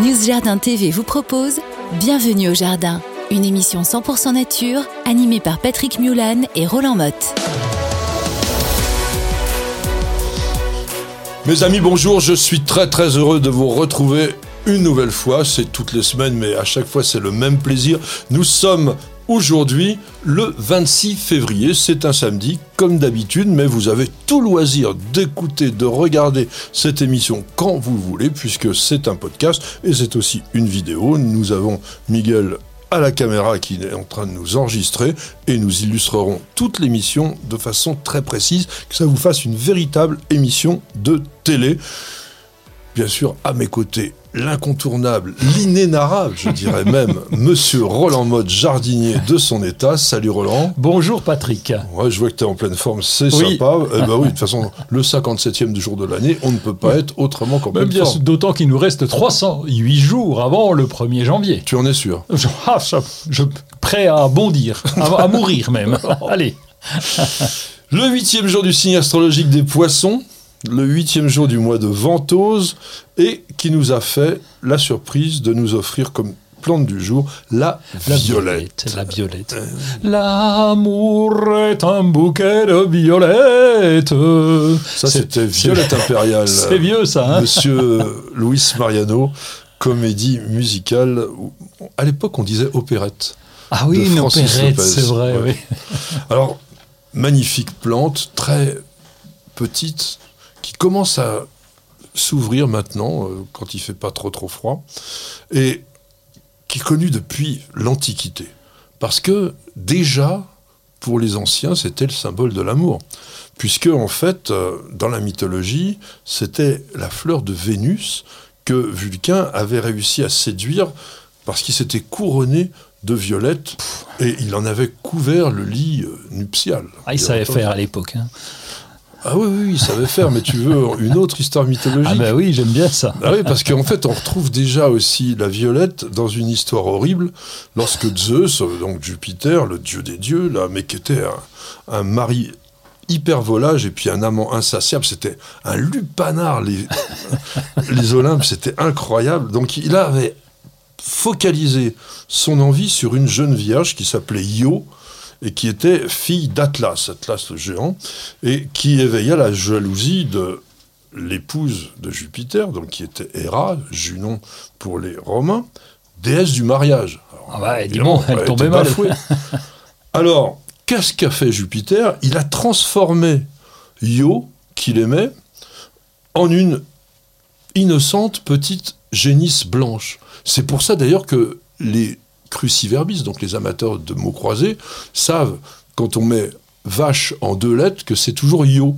News Jardin TV vous propose Bienvenue au Jardin, une émission 100% nature animée par Patrick Mulan et Roland Motte. Mes amis, bonjour, je suis très très heureux de vous retrouver une nouvelle fois. C'est toutes les semaines, mais à chaque fois c'est le même plaisir. Nous sommes aujourd'hui le 26 février. C'est un samedi, comme d'habitude, mais vous avez tout loisir d'écouter, de regarder cette émission quand vous voulez, puisque c'est un podcast et c'est aussi une vidéo. Nous avons Miguel à la caméra qui est en train de nous enregistrer et nous illustrerons toute l'émission de façon très précise, que ça vous fasse une véritable émission de télé. Bien sûr, à mes côtés, l'incontournable, l'inénarrable, je dirais même, monsieur Roland Mode, jardinier de son état. Salut Roland. Bonjour Patrick. Ouais, je vois que tu es en pleine forme, c'est sympa. Eh ben oui, de toute façon, le 57e du jour de l'année, on ne peut pas être autrement qu'en pleine forme. D'autant qu'il nous reste 308 jours avant le 1er janvier. Tu en es sûr? Je, ah, je, Prêt à bondir, à, à mourir même. Allez. Le huitième jour du signe astrologique des poissons le huitième jour du mois de Ventose, et qui nous a fait la surprise de nous offrir comme plante du jour la, violette. La violette. Euh, L'amour est un bouquet de violettes. Ça, c'était Violette impériale. C'est vieux, ça. Hein Monsieur Luis Mariano, comédie musicale. À l'époque, on disait opérette. Ah oui, une opérette, c'est vrai. Oui. Alors, magnifique plante, très petite, qui commence à s'ouvrir maintenant, euh, quand il fait pas trop trop froid, et qui est connu depuis l'Antiquité. Parce que déjà, pour les anciens, c'était le symbole de l'amour. Puisque, en fait, euh, dans la mythologie, c'était la fleur de Vénus que Vulcain avait réussi à séduire parce qu'il s'était couronné de violettes et il en avait couvert le lit euh, nuptial. Ah, il savait faire à l'époque. Hein. Ah oui, oui, il savait faire, mais tu veux une autre histoire mythologique Ah ben oui, j'aime bien ça. Ah oui, parce qu'en fait, on retrouve déjà aussi la violette dans une histoire horrible, lorsque Zeus, donc Jupiter, le dieu des dieux, là, mais qui était un, mari hyper volage et puis un amant insatiable, c'était un lupanar, les, les Olympes, c'était incroyable. Donc il avait focalisé son envie sur une jeune vierge qui s'appelait Io, et qui était fille d'Atlas, Atlas le géant, et qui éveilla la jalousie de l'épouse de Jupiter, donc qui était Héra, Junon pour les Romains, déesse du mariage. Alors, ah bah, évidemment, elle, tombait mal. Alors, qu'est-ce qu'a fait Jupiter? Il a transformé Io, qu'il aimait, en une innocente petite génisse blanche. C'est pour ça d'ailleurs que les cruciverbis, donc les amateurs de mots croisés, savent, quand on met vache en deux lettres, que c'est toujours yo.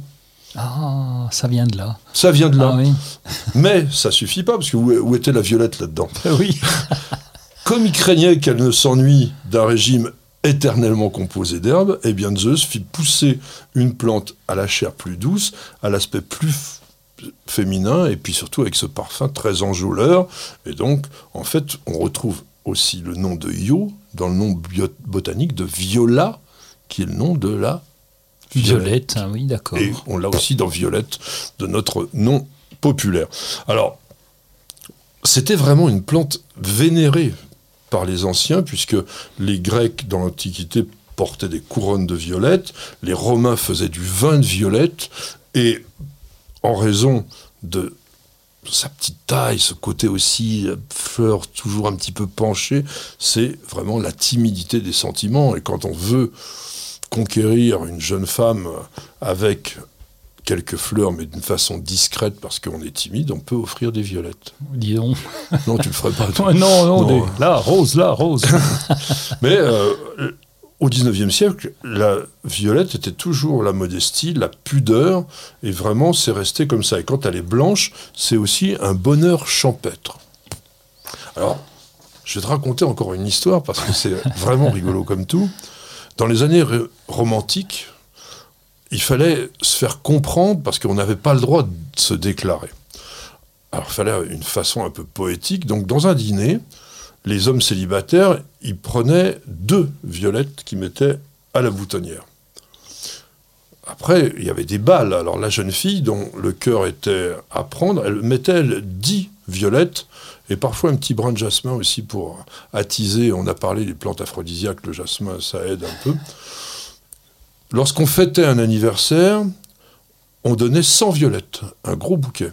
Ah, ça vient de là. Ça vient de là. Ah Mais ça suffit pas, parce que où, était la violette là-dedans? Oui. Comme il craignait qu'elle ne s'ennuie d'un régime éternellement composé d'herbes, eh bien Zeus fit pousser une plante à la chair plus douce, à l'aspect plus féminin, et puis surtout avec ce parfum très enjôleur. Et donc, en fait, on retrouve aussi le nom de Io dans le nom botanique de Viola, qui est le nom de la violette. Ah oui, d'accord. Et on l'a aussi dans Violette de notre nom populaire. Alors, c'était vraiment une plante vénérée par les anciens, puisque les Grecs dans l'Antiquité portaient des couronnes de violettes, les Romains faisaient du vin de violette, et en raison de sa petite taille, ce côté aussi euh, fleur toujours un petit peu penchée, c'est vraiment la timidité des sentiments. Et quand on veut conquérir une jeune femme avec quelques fleurs, mais d'une façon discrète parce qu'on est timide, on peut offrir des violettes. Dis donc. Non, tu le ferais pas. non, non, non. là, rose, là, rose. mais euh, au XIXe siècle, la violette était toujours la modestie, la pudeur, et vraiment c'est resté comme ça. Et quand elle est blanche, c'est aussi un bonheur champêtre. Alors, je vais te raconter encore une histoire parce que c'est vraiment rigolo comme tout. Dans les années romantiques, il fallait se faire comprendre parce qu'on n'avait pas le droit de se déclarer. Alors, il fallait une façon un peu poétique. Donc, dans un dîner, les hommes célibataires, ils prenaient deux violettes qu'ils mettaient à la boutonnière. Après, il y avait des balles. Alors la jeune fille, dont le cœur était à prendre, elle mettait dix violette, et parfois un petit brin de jasmin aussi pour attiser. On a parlé des plantes aphrodisiaques, le jasmin, ça aide un peu. Lorsqu'on fêtait un anniversaire, on donnait 100 violettes, un gros bouquet.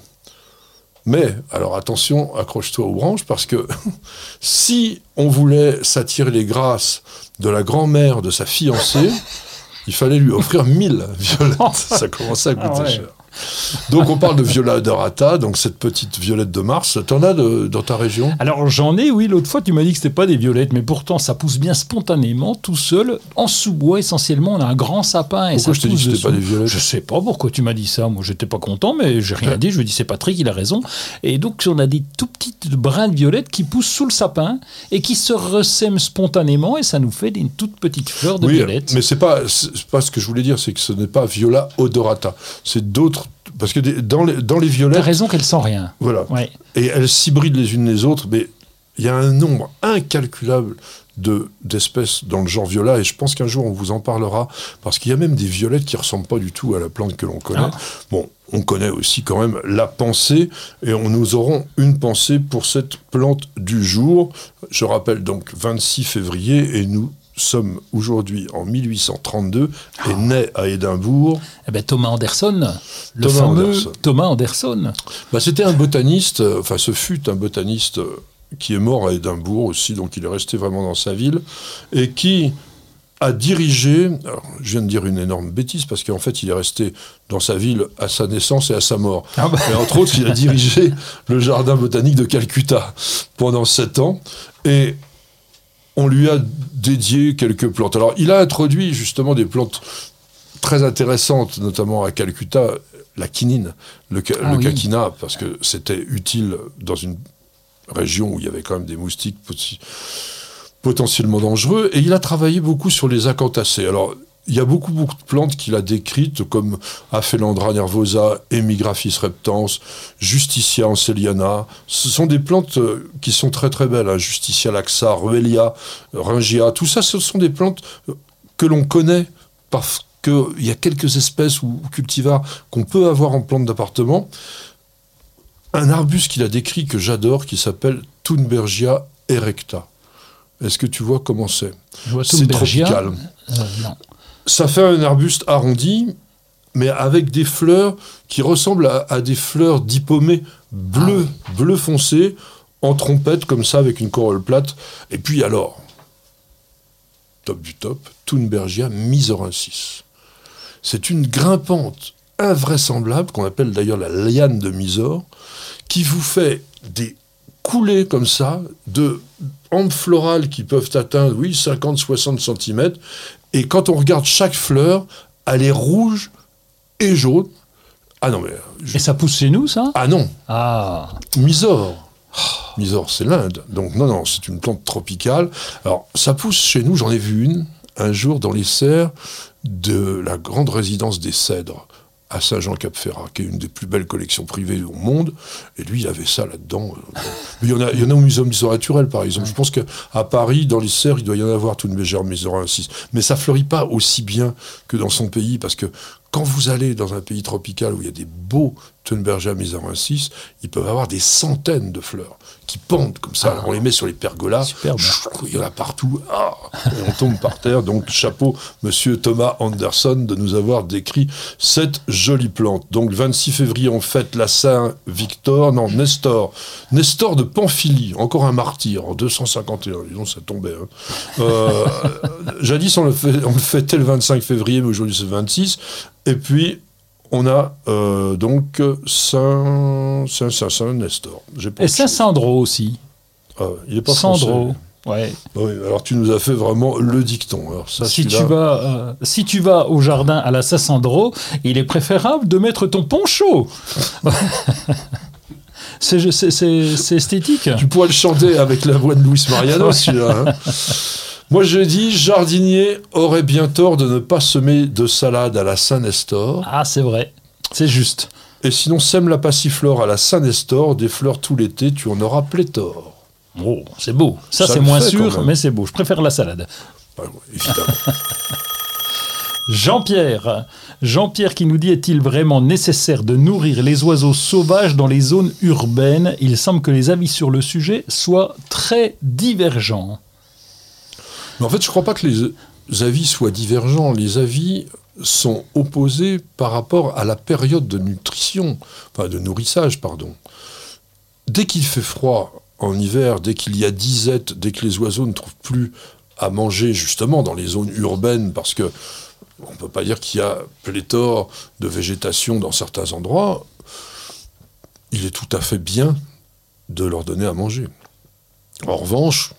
Mais, alors attention, accroche-toi aux branches, parce que si on voulait s'attirer les grâces de la grand-mère de sa fiancée, il fallait lui offrir 1000 violettes. Ça commençait à coûter Ah ouais. cher. Donc on parle de viola odorata, donc cette petite violette de Mars. T'en as de- dans ta région? Alors j'en ai, oui, l'autre fois tu m'as dit que c'était pas des violettes, mais pourtant ça pousse bien spontanément, tout seul, en sous-bois essentiellement, on a un grand sapin et Pourquoi ça je t'ai dit pousse que pas des violettes? Je sais pas pourquoi tu m'as dit ça, moi j'étais pas content, mais j'ai rien dit, je ai dit c'est Patrick, il a raison. Et donc on a des tout petites brins de violettes qui poussent sous le sapin et qui se ressèment spontanément et ça nous fait une toute petite fleur de Oui, violettes. mais c'est pas, pas ce que je voulais dire, c'est que ce n'est pas viola odorata. C'est d'autres. Parce que des- dans, les, dans les T'as violettes, raison qu'elle sent rien. voilà, Ouais. et elles s'hybrident les unes les autres, mais il y a un nombre incalculable de d'espèces dans le genre viola, et je pense qu'un jour on vous en parlera, parce qu'il y a même des violettes qui ressemblent pas du tout à la plante que l'on connaît. Ah. Bon, on connaît aussi quand même la pensée, et on nous aurons une pensée pour cette plante du jour. Je rappelle donc 26 février, et nous sommes aujourd'hui en 1832, et né à Édimbourg. Eh ben, Thomas Anderson, le Thomas fameux Anderson. Thomas Anderson. Bah, C'était un botaniste, euh, enfin ce fut un botaniste euh, qui est mort à Édimbourg aussi, donc il est resté vraiment dans sa ville, et qui a dirigé, alors, je viens de dire une énorme bêtise, parce qu'en fait il est resté dans sa ville à sa naissance et à sa mort. Ah bah. Et entre autres, il a dirigé le jardin botanique de Calcutta pendant sept ans, et on lui a dédié quelques plantes. Alors il a introduit justement des plantes très intéressantes, notamment à Calcutta, la quinine, le, ca- Ah le oui. quinquina, parce que c'était utile dans une région où il y avait quand même des moustiques potentiellement dangereux. Et il a travaillé beaucoup sur les acantacées. Alors, il y a beaucoup, beaucoup de plantes qu'il a décrites, comme Aphelandra nervosa, Emigraphis reptans, Justicia anceliana. Ce sont des plantes euh, qui sont très très belles. hein. Justicia laxa, Ruellia, Ringia. Tout ça, ce sont des plantes euh, que l'on connaît parce qu'il y a quelques espèces ou cultivars qu'on peut avoir en plantes d'appartement. Un arbuste qu'il a décrit que j'adore, qui s'appelle Thunbergia erecta. Est-ce que tu vois comment c'est? C'est tropical. Euh, non. Ça fait un arbuste arrondi, mais avec des fleurs qui ressemblent à, à des fleurs diplômées bleu, bleu foncé, en trompette comme ça, avec une corolle plate. Et puis alors, top du top, Thunbergia misorensis. C'est une grimpante invraisemblable, qu'on appelle d'ailleurs la liane de Mysore, qui vous fait des coulées comme ça de hampes florales qui peuvent atteindre, oui, 50-60 cm. Et quand on regarde chaque fleur, elle est rouge et jaune. Ah non, mais. je- Et ça pousse chez nous, ça? Ah non, Ah, Mysore. Mysore, c'est l'Inde. Donc, non, non, c'est une plante tropicale. Alors, ça pousse chez nous, j'en ai vu une un jour dans les serres de la grande résidence des Cèdres à Saint-Jean-Cap-Ferrat, qui est une des plus belles collections privées au monde. Et lui, il avait ça là-dedans. Euh, mais Il y, en a, il y en a au Muséum d'histoire naturelle, par exemple. Je pense qu'à Paris, dans les serres, il doit y en avoir tout une mégère mésorensis. Mais ça fleurit pas aussi bien que dans son pays, parce que quand vous allez dans un pays tropical où il y a des beaux Thunbergia mesorensis, ils peuvent avoir des centaines de fleurs qui pendent comme ça. Alors, on les met sur les pergolas. Superbe. Il y en a partout. Ah et on tombe par terre. Donc, chapeau, monsieur Thomas Anderson, de nous avoir décrit cette jolie plante. Donc, le 26 février, on fête la Saint-Victor, non, Nestor. Nestor de Pamphylie, encore un martyr, en 251. Disons, ça tombait. hein. Euh, jadis, on le, fait, on le fêtait le 25 février, mais aujourd'hui, c'est le 26. Et puis, on a euh, donc Saint, Saint, Saint, Saint Nestor. Et autre chose. Saint-Sandro aussi. Ah, il est pas Sandro. Ouais. Oui, alors tu nous as fait vraiment le dicton. Alors ça, Si tu, vas, euh, si tu vas au jardin à la Saint-Sandro, il est préférable de mettre ton poncho. c'est esthétique. Tu pourrais le chanter avec la voix de Luis Mariano, celui-là. hein. Moi, je dis, jardinier aurait bien tort de ne pas semer de salade à la Saint-Nestor. Ah, c'est vrai. C'est juste. Et sinon, sème la passiflore à la Saint-Nestor, des fleurs tout l'été, tu en auras pléthore. Oh, c'est beau. Ça, Ça c'est moins fait, sûr, mais c'est beau. Je préfère la salade. Ah, évidemment. Jean-Pierre. Jean-Pierre qui nous dit est-il vraiment nécessaire de nourrir les oiseaux sauvages dans les zones urbaines? Il semble que les avis sur le sujet soient très divergents. Mais en fait, je ne crois pas que les avis soient divergents. Les avis sont opposés par rapport à la période de nutrition, enfin de nourrissage, pardon. Dès qu'il fait froid en hiver, dès qu'il y a disette, dès que les oiseaux ne trouvent plus à manger justement dans les zones urbaines, parce que on ne peut pas dire qu'il y a pléthore de végétation dans certains endroits, il est tout à fait bien de leur donner à manger. En revanche,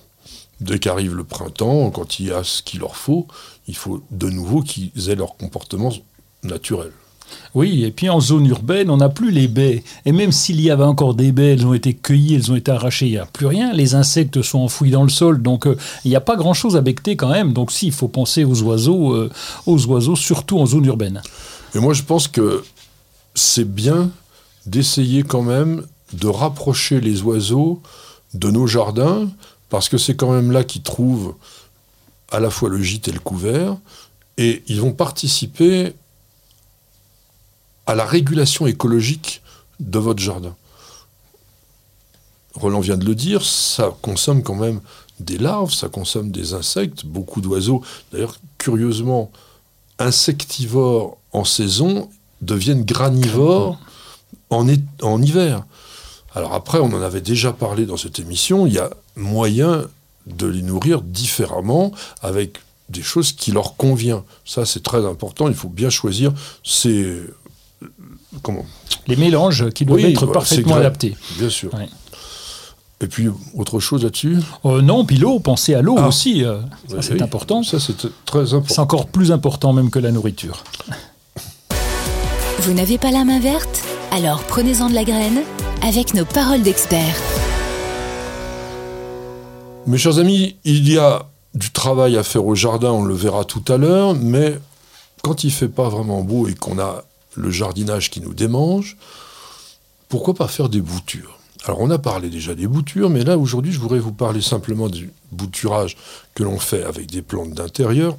dès qu'arrive le printemps, quand il y a ce qu'il leur faut, il faut de nouveau qu'ils aient leur comportement naturel. Oui, et puis en zone urbaine, on n'a plus les baies. Et même s'il y avait encore des baies, elles ont été cueillies, elles ont été arrachées, il n'y a plus rien. Les insectes sont enfouis dans le sol, donc euh, il n'y a pas grand-chose à becter quand même. Donc si, il faut penser aux oiseaux, euh, aux oiseaux, surtout en zone urbaine. Et moi, je pense que c'est bien d'essayer quand même de rapprocher les oiseaux de nos jardins, parce que c'est quand même là qu'ils trouvent à la fois le gîte et le couvert, et ils vont participer à la régulation écologique de votre jardin. Roland vient de le dire, ça consomme quand même des larves, ça consomme des insectes, beaucoup d'oiseaux. D'ailleurs, curieusement, insectivores en saison deviennent granivores en, en hiver. Alors après, on en avait déjà parlé dans cette émission, il y a moyen de les nourrir différemment avec des choses qui leur conviennent. Ça, c'est très important. Il faut bien choisir ces comment? Les mélanges qui doivent être parfaitement adaptés. Bien sûr. Et puis, autre chose là-dessus? Euh, Non, puis l'eau, pensez à l'eau ah. aussi. Euh, ça, c'est important. Ça, c'est très important. C'est encore plus important même que la nourriture. Vous n'avez pas la main verte? Alors prenez-en de la graine avec nos paroles d'experts. Mes chers amis, il y a du travail à faire au jardin, on le verra tout à l'heure, mais quand il fait pas vraiment beau et qu'on a le jardinage qui nous démange, pourquoi pas faire des boutures? Alors on a parlé déjà des boutures, mais là aujourd'hui je voudrais vous parler simplement du bouturage que l'on fait avec des plantes d'intérieur,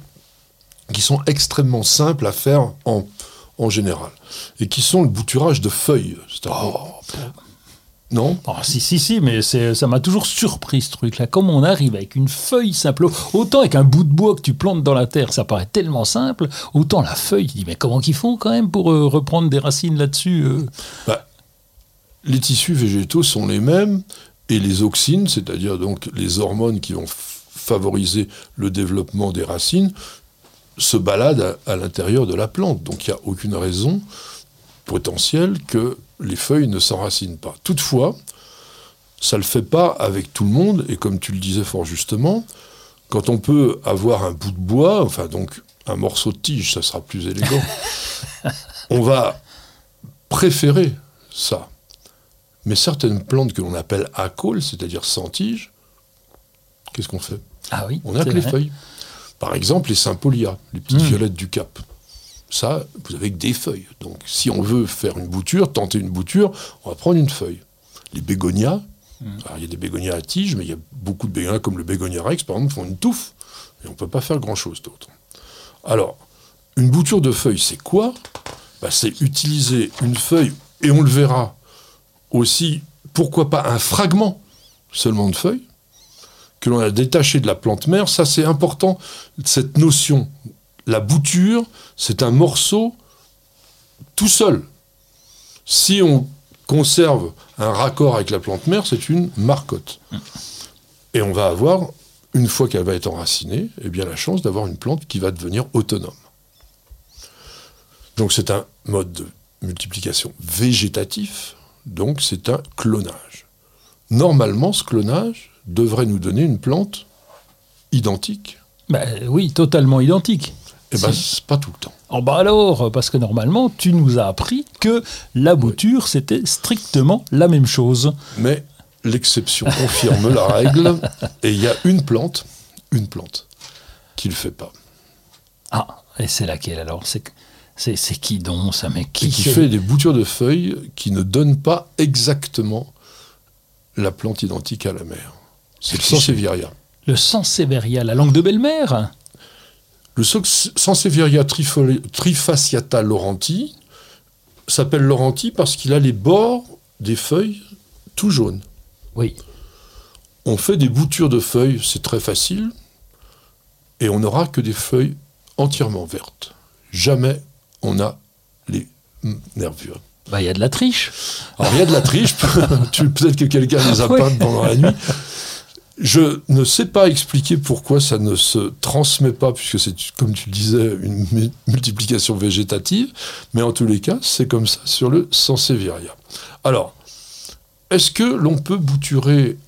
qui sont extrêmement simples à faire en, en général, et qui sont le bouturage de feuilles. Oh, non ah, Si, si, si, mais ça m'a toujours surpris ce truc-là. Comment on arrive avec une feuille simple, autant avec un bout de bois que tu plantes dans la terre, ça paraît tellement simple, autant la feuille, tu dis, mais comment qu'ils font quand même pour euh, reprendre des racines là-dessus euh? Bah, Les tissus végétaux sont les mêmes, et les auxines, c'est-à-dire donc les hormones qui vont favoriser le développement des racines, se baladent à, à l'intérieur de la plante. Donc il n'y a aucune raison potentielle que les feuilles ne s'enracinent pas. Toutefois, ça ne le fait pas avec tout le monde, et comme tu le disais fort justement, quand on peut avoir un bout de bois, enfin donc un morceau de tige, ça sera plus élégant, on va préférer ça. Mais certaines plantes que l'on appelle acaules, c'est-à-dire sans tige, qu'est-ce qu'on fait? Ah oui. On a que les feuilles. Par exemple, les sympolias, les petites hmm. violettes du Cap ça, vous avez que des feuilles. Donc, si on veut faire une bouture, tenter une bouture, on va prendre une feuille. Les bégonias, hmm. il y a des bégonias à tige, mais il y a beaucoup de bégonias, comme le bégonia rex, par exemple, font une touffe, et on ne peut pas faire grand-chose d'autre. Alors, une bouture de feuilles, c'est quoi? Bah, C'est utiliser une feuille, et on le verra aussi, pourquoi pas un fragment seulement de feuille, que l'on a détaché de la plante mère, ça c'est important, cette notion la bouture, c'est un morceau tout seul. Si on conserve un raccord avec la plante mère, c'est une marcotte. Et on va avoir, une fois qu'elle va être enracinée, eh bien la chance d'avoir une plante qui va devenir autonome. Donc c'est un mode de multiplication végétatif, donc c'est un clonage. Normalement, ce clonage devrait nous donner une plante identique. Ben oui, totalement identique. Eh bien, pas tout le temps. Oh bah alors, parce que normalement, tu nous as appris que la bouture, c'était strictement la même chose. Mais l'exception confirme la règle, et il y a une plante, une plante, qui ne le fait pas. Ah, et c'est laquelle alors? C'est c'est qui donc ça mais qui, qui fait des boutures de feuilles qui ne donnent pas exactement la plante identique à la mère. C'est le sansevieria. Le sansevieria, la langue de belle-mère? Le Sansevieria trifasciata laurenti s'appelle laurenti parce qu'il a les bords des feuilles tout jaunes. Oui. On fait des boutures de feuilles, c'est très facile, et on n'aura que des feuilles entièrement vertes. Jamais on a les nervures. Bah, il y a de la triche. Alors, il y a de la triche. Peut-être que quelqu'un les a peintes pendant la nuit. Je ne sais pas expliquer pourquoi ça ne se transmet pas, puisque c'est, comme tu le disais, une multiplication végétative, mais en tous les cas, c'est comme ça sur le Sansevieria. Alors, est-ce que l'on peut bouturer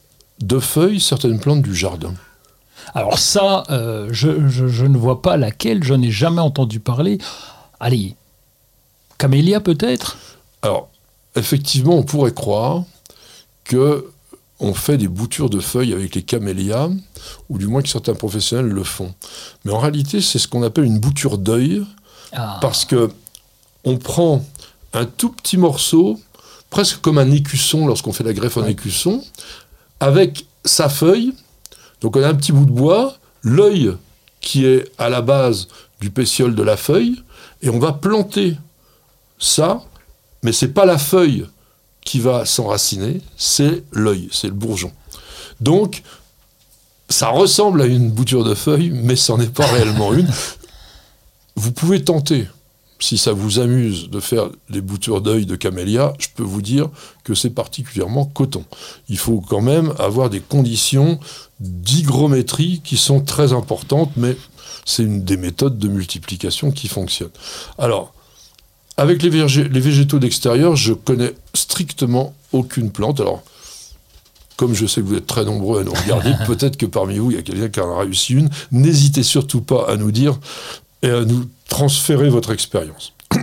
de feuilles certaines plantes du jardin? Alors ça, euh, je, je, ne vois pas laquelle, je n'ai jamais entendu parler. Allez, camélia peut-être? Alors, effectivement, on pourrait croire que on fait des boutures de feuilles avec les camélias, ou du moins que certains professionnels le font. Mais en réalité, c'est ce qu'on appelle une bouture d'œil, ah. parce que on prend un tout petit morceau, presque comme un écusson lorsqu'on fait la greffe en écusson, avec sa feuille. Donc on a un petit bout de bois, l'œil qui est à la base du pétiole de la feuille, et on va planter ça, mais c'est pas la feuille qui va s'enraciner, c'est l'œil, c'est le bourgeon. Donc, ça ressemble à une bouture de feuille, mais ce n'en est pas réellement une. Vous pouvez tenter, si ça vous amuse de faire des boutures d'œil de camélia, je peux vous dire que c'est particulièrement coton. Il faut quand même avoir des conditions d'hygrométrie qui sont très importantes, mais c'est une des méthodes de multiplication qui fonctionnent. Alors, avec les, végétaux d'extérieur, je connais strictement aucune plante. Alors, comme je sais que vous êtes très nombreux à nous regarder, peut-être que parmi vous, il y a quelqu'un qui en a réussi une. N'hésitez surtout pas à nous dire et à nous transférer votre expérience.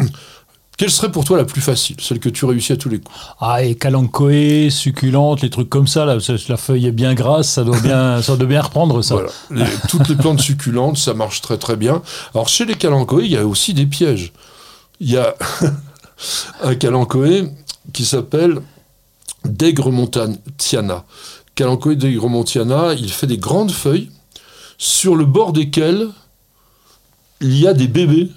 Quelle serait pour toi la plus facile, celle que tu réussis à tous les coups? Ah, et calanchoé, succulente, les trucs comme ça, là, la feuille est bien grasse, ça doit bien, ça doit bien reprendre ça. Voilà. toutes les plantes succulentes, ça marche très très bien. Alors chez les calanchoés, il y a aussi des pièges il y a un calanchoé qui s'appelle Degremontiana. Calanchoé Degremontiana, il fait des grandes feuilles sur le bord desquelles il y a des bébés.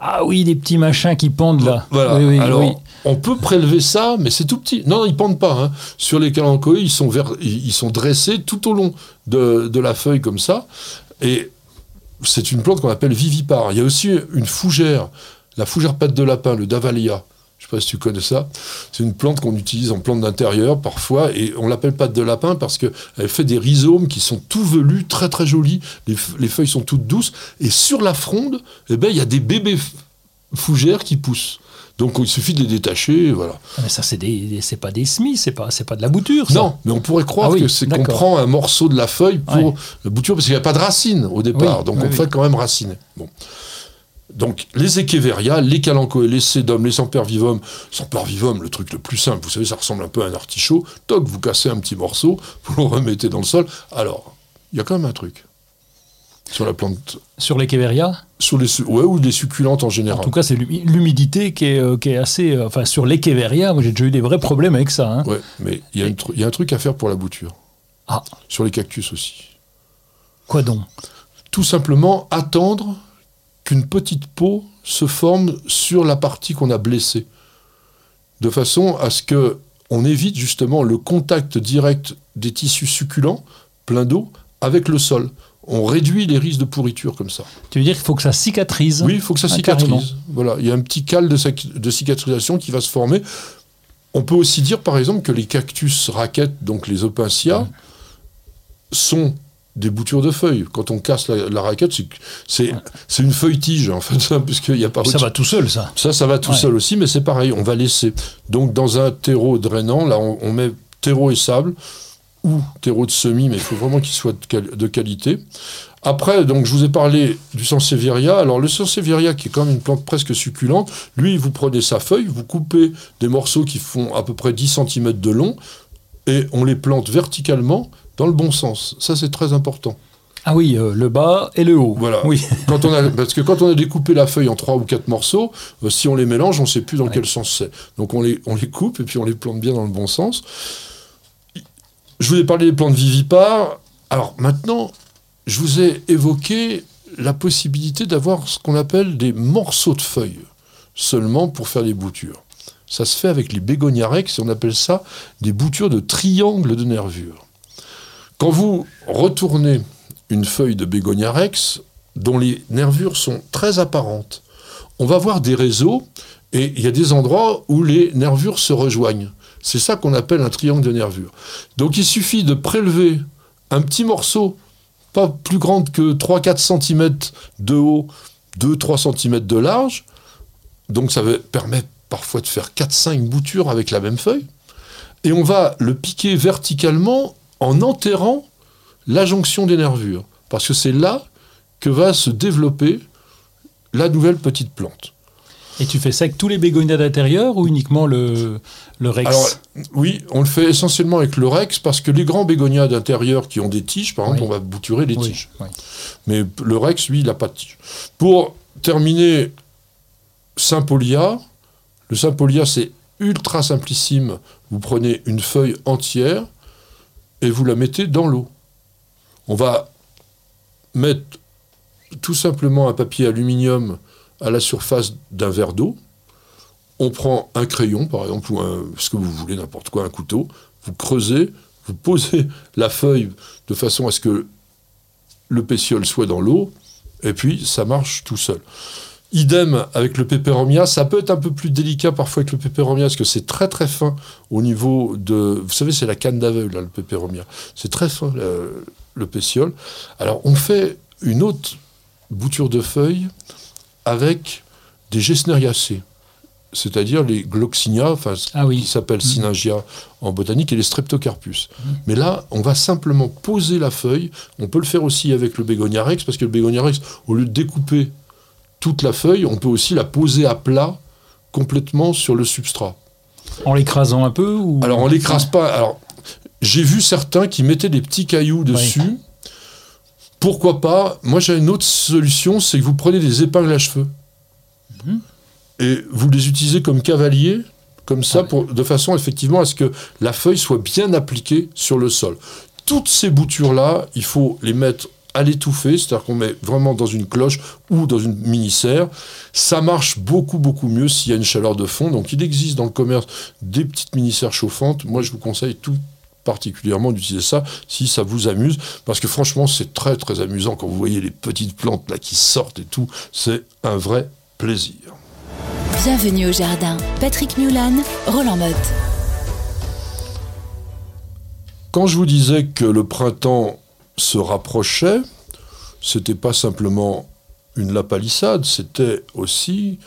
Ah oui, des petits machins qui pendent là. Voilà. Alors, on peut prélever ça, mais c'est tout petit. Non, ils pendent pas. Hein. Sur les calanchoés, ils sont, ils sont dressés tout au long de, de la feuille comme ça. Et c'est une plante qu'on appelle vivipare. Il y a aussi une fougère la fougère patte de lapin, le Davalia, je ne sais pas si tu connais ça, c'est une plante qu'on utilise en plante d'intérieur parfois, et on l'appelle patte de lapin parce qu'elle fait des rhizomes qui sont tout velus, très très jolis, les, feuilles sont toutes douces, et sur la fronde, eh ben, il y a des bébés fougères qui poussent. Donc il suffit de les détacher, voilà. Ah, mais ça, c'est des, c'est pas des semis, c'est pas, c'est pas de la bouture. Ça. Non, mais on pourrait croire ah que c'est qu'on prend un morceau de la feuille pour la bouture parce qu'il n'y a pas de racines au départ, donc on fait quand même raciner. Bon. Donc, les Echeveria, les Calanchoe, les Sedum, les Sempervivum, Sempervivum, le truc le plus simple, vous savez, ça ressemble un peu à un artichaut. Toc, vous cassez un petit morceau, vous le remettez dans le sol. Alors, il y a quand même un truc. Sur la plante. Sur l'Echeveria sur les, ouais, ou les succulentes en général. En tout cas, c'est l'humidité qui est, euh, qui est assez. Euh, enfin, sur l'Echeveria, moi j'ai déjà eu des vrais problèmes avec ça. Hein. Ouais, mais il y, y, a un truc à faire pour la bouture. Ah. Sur les cactus aussi. Quoi donc? Tout simplement attendre qu'une petite peau se forme sur la partie qu'on a blessée, de façon à ce que on évite justement le contact direct des tissus succulents, pleins d'eau, avec le sol. On réduit les risques de pourriture comme ça. Tu veux dire qu'il faut que ça cicatrise Oui, il faut que ça cicatrise. Voilà, il y a un petit cal de, de, cicatrisation qui va se former. On peut aussi dire par exemple que les cactus raquettes, donc les opincia, sont des boutures de feuilles. Quand on casse la, raquette, c'est une feuille tige en fait, puisqu'il y a pas. Ça va tout seul, ça. Ça, ça va tout seul aussi, mais c'est pareil. On va laisser. Donc dans un terreau drainant, là, on, met terreau et sable ou terreau de semis, mais il faut vraiment qu'il soit de, qualité. Après, donc je vous ai parlé du sansevieria. Alors le sansevieria, qui est quand même une plante presque succulente, lui, vous prenez sa feuille, vous coupez des morceaux qui font à peu près 10 cm de long, et on les plante verticalement dans le bon sens. Ça, c'est très important. Ah oui, euh, le bas et le haut. Voilà. Oui. quand on a, parce que quand on a découpé la feuille en trois ou quatre morceaux, euh, si on les mélange, on ne sait plus dans quel sens c'est. Donc on les, on les coupe et puis on les plante bien dans le bon sens. Je vous ai parlé des plantes vivipares. Alors maintenant, je vous ai évoqué la possibilité d'avoir ce qu'on appelle des morceaux de feuilles, seulement pour faire des boutures. Ça se fait avec les bégonias rex, et on appelle ça des boutures de triangle de nervure. Quand vous retournez une feuille de bégonia rex, dont les nervures sont très apparentes, on va voir des réseaux, et il y a des endroits où les nervures se rejoignent. C'est ça qu'on appelle un triangle de nervure. Donc il suffit de prélever un petit morceau, pas plus grand que 3-4 cm de haut, 2-3 cm de large. Donc ça va permettre parfois de faire 4-5 boutures avec la même feuille. Et on va le piquer verticalement en enterrant la jonction des nervures. Parce que c'est là que va se développer la nouvelle petite plante. Et tu fais ça avec tous les bégonias d'intérieur ou uniquement le, le rex Alors, oui, on le fait essentiellement avec le rex parce que les grands bégonias d'intérieur qui ont des tiges, par exemple, on va bouturer les Oui, tiges. oui. Mais le rex, lui, il n'a pas de tige. Pour terminer, Saint-Polia, le Saint-Polia, c'est ultra simplissime. Vous prenez une feuille entière et vous la mettez dans l'eau. On va mettre tout simplement un papier aluminium à la surface d'un verre d'eau. On prend un crayon, par exemple, ou ce que vous voulez, n'importe quoi, un couteau. Vous creusez, vous posez la feuille de façon à ce que le pétiole soit dans l'eau, et puis ça marche tout seul. Idem avec le pépéromia, ça peut être un peu plus délicat parfois avec le pépéromia, parce que c'est très très fin au niveau de... Vous savez, c'est la canne d'aveugle, là, le pépéromia. C'est très fin, le, le pétiole. Alors, on fait une autre bouture de feuilles avec des gesneriacées, c'est-à-dire les gloxinia, enfin, Ah oui. qui s'appellent syningia en botanique, et les streptocarpus. Mais là, on va simplement poser la feuille. On peut le faire aussi avec le bégonia rex, parce que le bégonia rex, au lieu de découper toute la feuille, on peut aussi la poser à plat complètement sur le substrat. En l'écrasant un peu ou... Alors on l'écrase pas. Alors j'ai vu certains qui mettaient des petits cailloux dessus. Pourquoi pas? Moi j'ai une autre solution, c'est que vous prenez des épingles à cheveux et vous les utilisez comme cavalier, comme ça, Ah pour, de façon effectivement à ce que la feuille soit bien appliquée sur le sol. Toutes ces boutures là, il faut les mettre à l'étouffer, c'est-à-dire qu'on met vraiment dans une cloche ou dans une mini-serre. Ça marche beaucoup, beaucoup mieux s'il y a une chaleur de fond. Donc il existe dans le commerce des petites mini-serres chauffantes. Moi, je vous conseille tout particulièrement d'utiliser ça si ça vous amuse parce que franchement c'est très très amusant quand vous voyez les petites plantes là qui sortent et tout c'est un vrai plaisir Bienvenue au jardin. Patrick Mulan, Roland Motte. Quand je vous disais que le printemps se rapprochait, c'était pas simplement une lapalissade, c'était aussi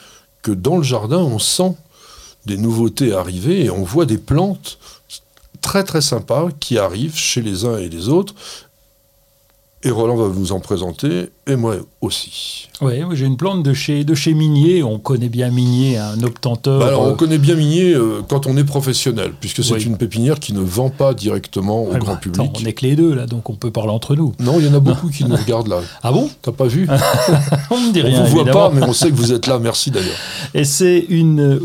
que dans le jardin, on sent des nouveautés arriver et on voit des plantes très très sympas qui arrivent chez les uns et les autres. Et Roland va vous en présenter, et moi aussi. Oui, oui, j'ai une plante de chez, de chez Minier. On connaît bien Minier, un obtenteur. Bah alors, euh, on connaît bien Minier euh, quand on est professionnel, puisque c'est Oui. une pépinière qui ne vend pas directement au ah, grand bah, public. attends, on est que les deux, là, donc on peut parler entre nous. Non, il y en a beaucoup qui nous regardent là. Ah bon? T'as pas vu? On me dit On rien. vous voit pas, mais on sait que vous êtes là. Merci d'ailleurs. Et c'est une euh,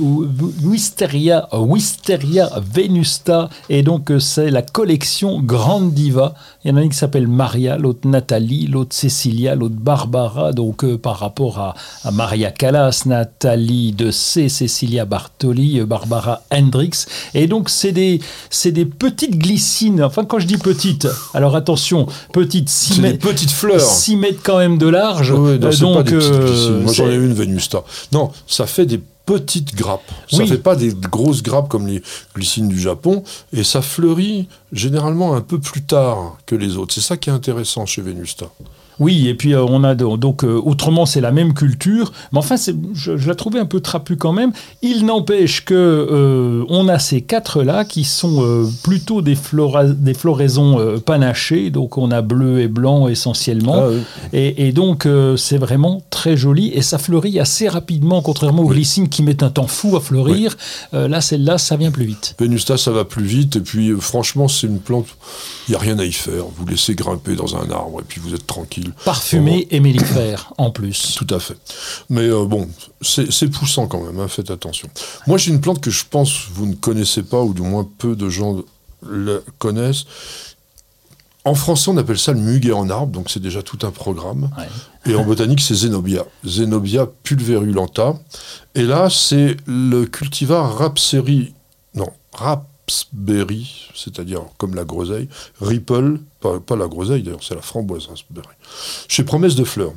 Wisteria, Wisteria venusta. Et donc, euh, c'est la collection Grande Diva. Il y en a une qui s'appelle Maria, l'autre Nathalie, l'autre Cecilia, l'autre Barbara. Donc, euh, par rapport à, à Maria Callas, Nathalie de C, Cecilia Bartoli, euh, Barbara Hendricks. Et donc, c'est des, c'est des petites glycines. Enfin, quand je dis petites, alors attention, petites, 6 C'est des mètres. petites fleurs. 6 mètres quand même de large. Non, Euh, pas donc, des petites glycines. Moi, j'en ai une Venusta. Non, ça fait des petites grappes. Ça Oui. fait pas des grosses grappes comme les glycines du Japon. Et ça fleurit généralement un peu plus tard que les autres. C'est ça qui est intéressant chez Venusta. Oui, et puis euh, on a donc euh, autrement c'est la même culture, mais enfin je, je la trouvais un peu trapue quand même. Il n'empêche que euh, on a ces quatre là qui sont plutôt des, flora- des floraisons panachées, donc on a bleu et blanc essentiellement, Ah, oui. et, et donc c'est vraiment très joli et ça fleurit assez rapidement, contrairement aux Oui. glycines qui mettent un temps fou à fleurir. Là celle-là ça vient plus vite. Venusta, ça va plus vite. Et puis, franchement, c'est une plante. Il n'y a rien à y faire. Vous laissez grimper dans un arbre et puis vous êtes tranquille. Parfumé et mellifère en plus. Tout à fait. Mais euh, bon, c'est poussant quand même, hein, faites attention. Moi, j'ai une plante que je pense vous ne connaissez pas, ou du moins peu de gens la connaissent. en français, on appelle ça le muguet en arbre, donc c'est déjà tout un programme. Ouais. Et en botanique, c'est Zenobia. Zenobia pulverulenta. Et là, c'est le cultivar Rapseri. Non, C'est-à-dire comme la groseille. Ripple, pas, la groseille d'ailleurs, c'est la framboise Raspberry. Chez Promesse de Fleurs.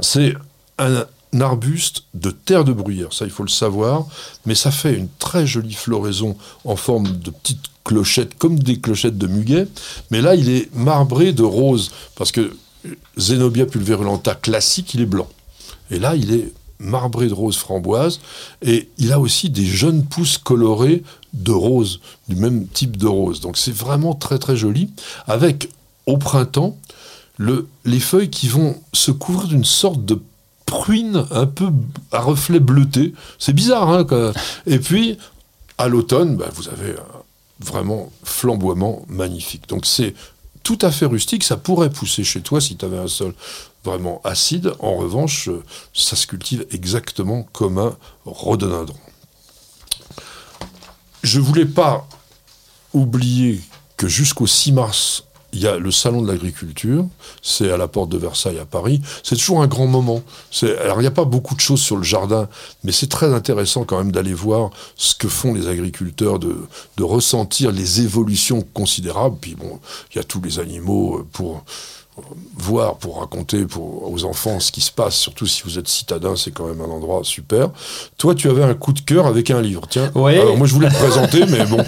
C'est un, un arbuste de terre de bruyère, ça il faut le savoir, mais ça fait une très jolie floraison en forme de petites clochettes, comme des clochettes de muguet, mais là il est marbré de rose, parce que Zenobia pulverulenta classique, il est blanc. Et là il est marbré de rose framboise, et il a aussi des jeunes pousses colorées de rose, du même type de rose. Donc c'est vraiment très très joli, avec au printemps le, les feuilles qui vont se couvrir d'une sorte de pruine un peu à reflet bleuté. C'est bizarre, hein. Et puis, à l'automne, bah, vous avez vraiment flamboiement magnifique. Donc c'est tout à fait rustique, ça pourrait pousser chez toi si tu avais un sol vraiment acide. En revanche, euh, ça se cultive exactement comme un rhododendron. Je voulais pas oublier que jusqu'au 6 mars, il y a le salon de l'agriculture, c'est à la porte de Versailles à Paris. C'est toujours un grand moment. Alors il n'y a pas beaucoup de choses sur le jardin, mais c'est très intéressant quand même d'aller voir ce que font les agriculteurs, de, ressentir les évolutions considérables. Puis bon, il y a tous les animaux euh, pour voir, pour raconter pour, aux enfants ce qui se passe, surtout si vous êtes citadin, c'est quand même un endroit super. Toi, tu avais un coup de cœur avec un livre, tiens. Alors moi, je voulais te présenter, mais bon,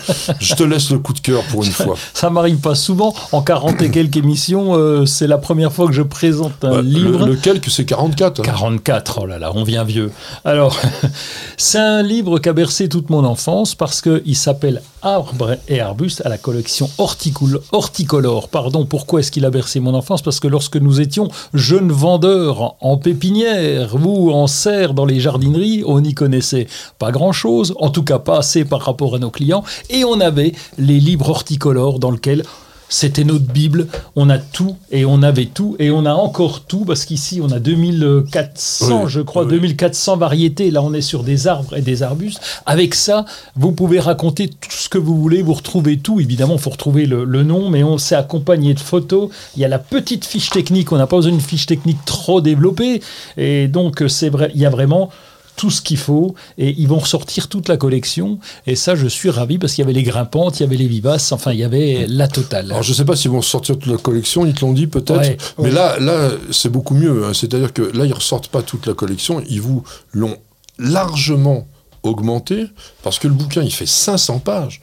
je te laisse le coup de cœur pour une fois. Ça m'arrive pas souvent. En 40 et quelques émissions, euh, c'est la première fois que je présente un Bah, livre. Le, lequel que c'est 44 hein. 44, oh là là, on vient vieux. Alors, c'est un livre qui a bercé toute mon enfance parce qu'il s'appelle Arbres et arbustes à la collection horticole, horticolore. Pardon, pourquoi est-ce qu'il a bercé mon enfance? Parce que lorsque nous étions jeunes vendeurs en pépinière ou en serre dans les jardineries, on n'y connaissait pas grand-chose, en tout cas pas assez par rapport à nos clients, et on avait les livres horticolores dans lesquels c'était notre Bible, on a tout et on avait tout et on a encore tout parce qu'ici on a 2400, Oui, je crois, oui. 2400 variétés. Là on est sur des arbres et des arbustes. Avec ça, vous pouvez raconter tout ce que vous voulez, vous retrouvez tout. Évidemment, il faut retrouver le, le nom, mais on s'est accompagné de photos. Il y a la petite fiche technique, on n'a pas besoin d'une fiche technique trop développée. Et donc, c'est vrai, il y a vraiment tout ce qu'il faut et ils vont ressortir toute la collection et ça je suis ravi parce qu'il y avait les grimpantes, il y avait les vivaces, enfin il y avait la totale. Alors je sais pas s'ils vont sortir toute la collection, ils te l'ont dit peut-être, Ouais, mais ouais. là, là c'est beaucoup mieux. hein. C'est-à-dire que là, ils ressortent pas toute la collection, ils vous l'ont largement augmenté parce que le bouquin il fait 500 pages.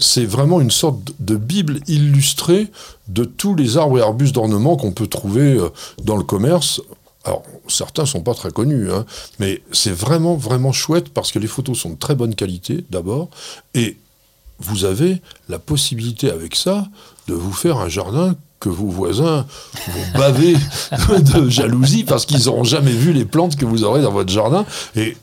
C'est vraiment une sorte de bible illustrée de tous les arbres et arbustes d'ornement qu'on peut trouver euh, dans le commerce. Alors, certains sont pas très connus, hein, mais c'est vraiment, vraiment chouette parce que les photos sont de très bonne qualité, d'abord, et vous avez la possibilité avec ça de vous faire un jardin que vos voisins vont baver de jalousie parce qu'ils n'auront jamais vu les plantes que vous aurez dans votre jardin. Et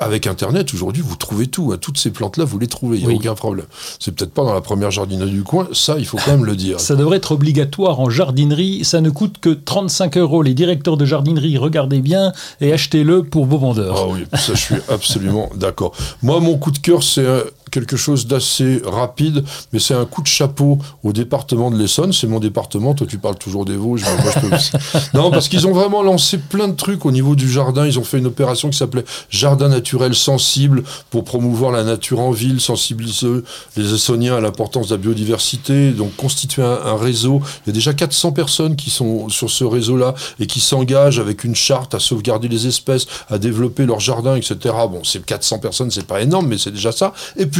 avec Internet, aujourd'hui, vous trouvez tout. hein. Toutes ces plantes-là, vous les trouvez, il n'y a Oui. aucun problème. C'est peut-être pas dans la première jardinerie du coin, ça, il faut quand même le dire. Ça devrait être obligatoire en jardinerie. Ça ne coûte que 35 euros. Les directeurs de jardinerie, regardez bien et achetez-le pour vos vendeurs. Ah oui, ça je suis absolument d'accord. Moi, mon coup de cœur, c'est euh, quelque chose d'assez rapide, mais c'est un coup de chapeau au département de l'Essonne. C'est mon département, toi tu parles toujours des Vosges, mais moi je peux. Non, parce qu'ils ont vraiment lancé plein de trucs au niveau du jardin. Ils ont fait une opération qui s'appelait Jardin naturel sensible pour promouvoir la nature en ville, sensibiliser les Essonniens à l'importance de la biodiversité, donc constituer un, un réseau. Il y a déjà 400 personnes qui sont sur ce réseau-là et qui s'engagent avec une charte à sauvegarder les espèces, à développer leur jardin, etc. Bon, c'est 400 personnes, c'est pas énorme, mais c'est déjà ça. Et puis,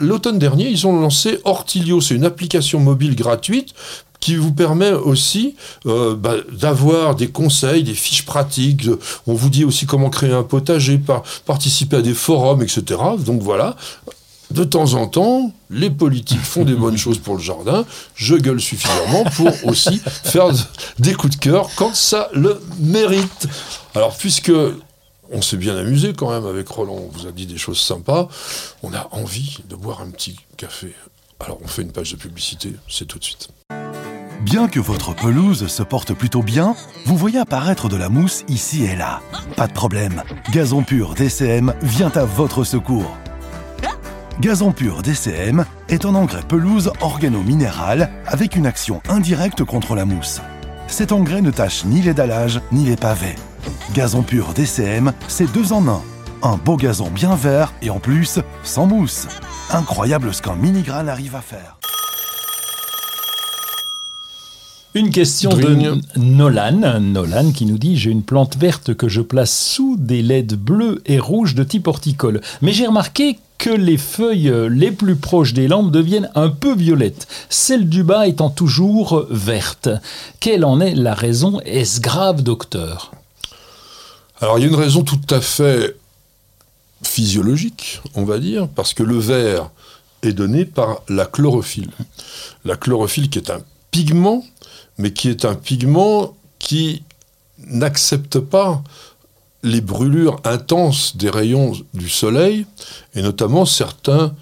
l'automne dernier, ils ont lancé Hortilio, c'est une application mobile gratuite qui vous permet aussi euh, bah, d'avoir des conseils, des fiches pratiques. on vous dit aussi comment créer un potager, par- participer à des forums, etc. Donc voilà. De temps en temps, les politiques font des bonnes choses pour le jardin. Je gueule suffisamment pour aussi faire des coups de cœur quand ça le mérite. Alors, puisque on s'est bien amusé quand même avec Roland, on vous a dit des choses sympas, on a envie de boire un petit café. Alors, on fait une page de publicité, c'est tout de suite. Bien que votre pelouse se porte plutôt bien, vous voyez apparaître de la mousse ici et là. Pas de problème, Gazon Pur DCM vient à votre secours. Gazon pur DCM est un engrais pelouse organo-minéral avec une action indirecte contre la mousse. Cet engrais ne tâche ni les dallages ni les pavés. Gazon pur DCM, c'est deux en un. Un beau gazon bien vert et en plus, sans mousse. Incroyable ce qu'un mini-grain arrive à faire. Une question de Nolan. Nolan qui nous dit J'ai une plante verte que je place sous des LED bleus et rouges de type horticole. Mais j'ai remarqué que les feuilles les plus proches des lampes deviennent un peu violettes, celle du bas étant toujours verte. Quelle en est la raison? Est-ce grave, docteur? Alors il y a une raison tout à fait physiologique, on va dire, parce que le vert est donné par la chlorophylle. La chlorophylle qui est un pigment, mais qui est un pigment qui n'accepte pas les brûlures intenses des rayons du soleil, et notamment certains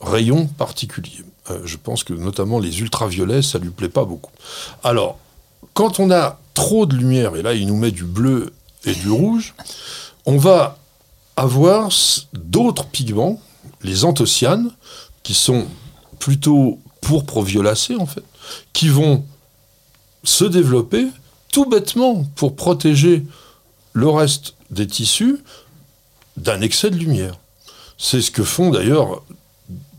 rayons particuliers. Euh, je pense que notamment les ultraviolets, ça lui plaît pas beaucoup. Alors, quand on a trop de lumière, et là il nous met du bleu et du rouge, on va avoir d'autres pigments, les anthocyanes, qui sont plutôt pourpre violacés en fait, qui vont se développer tout bêtement pour protéger le reste des tissus d'un excès de lumière. C'est ce que font d'ailleurs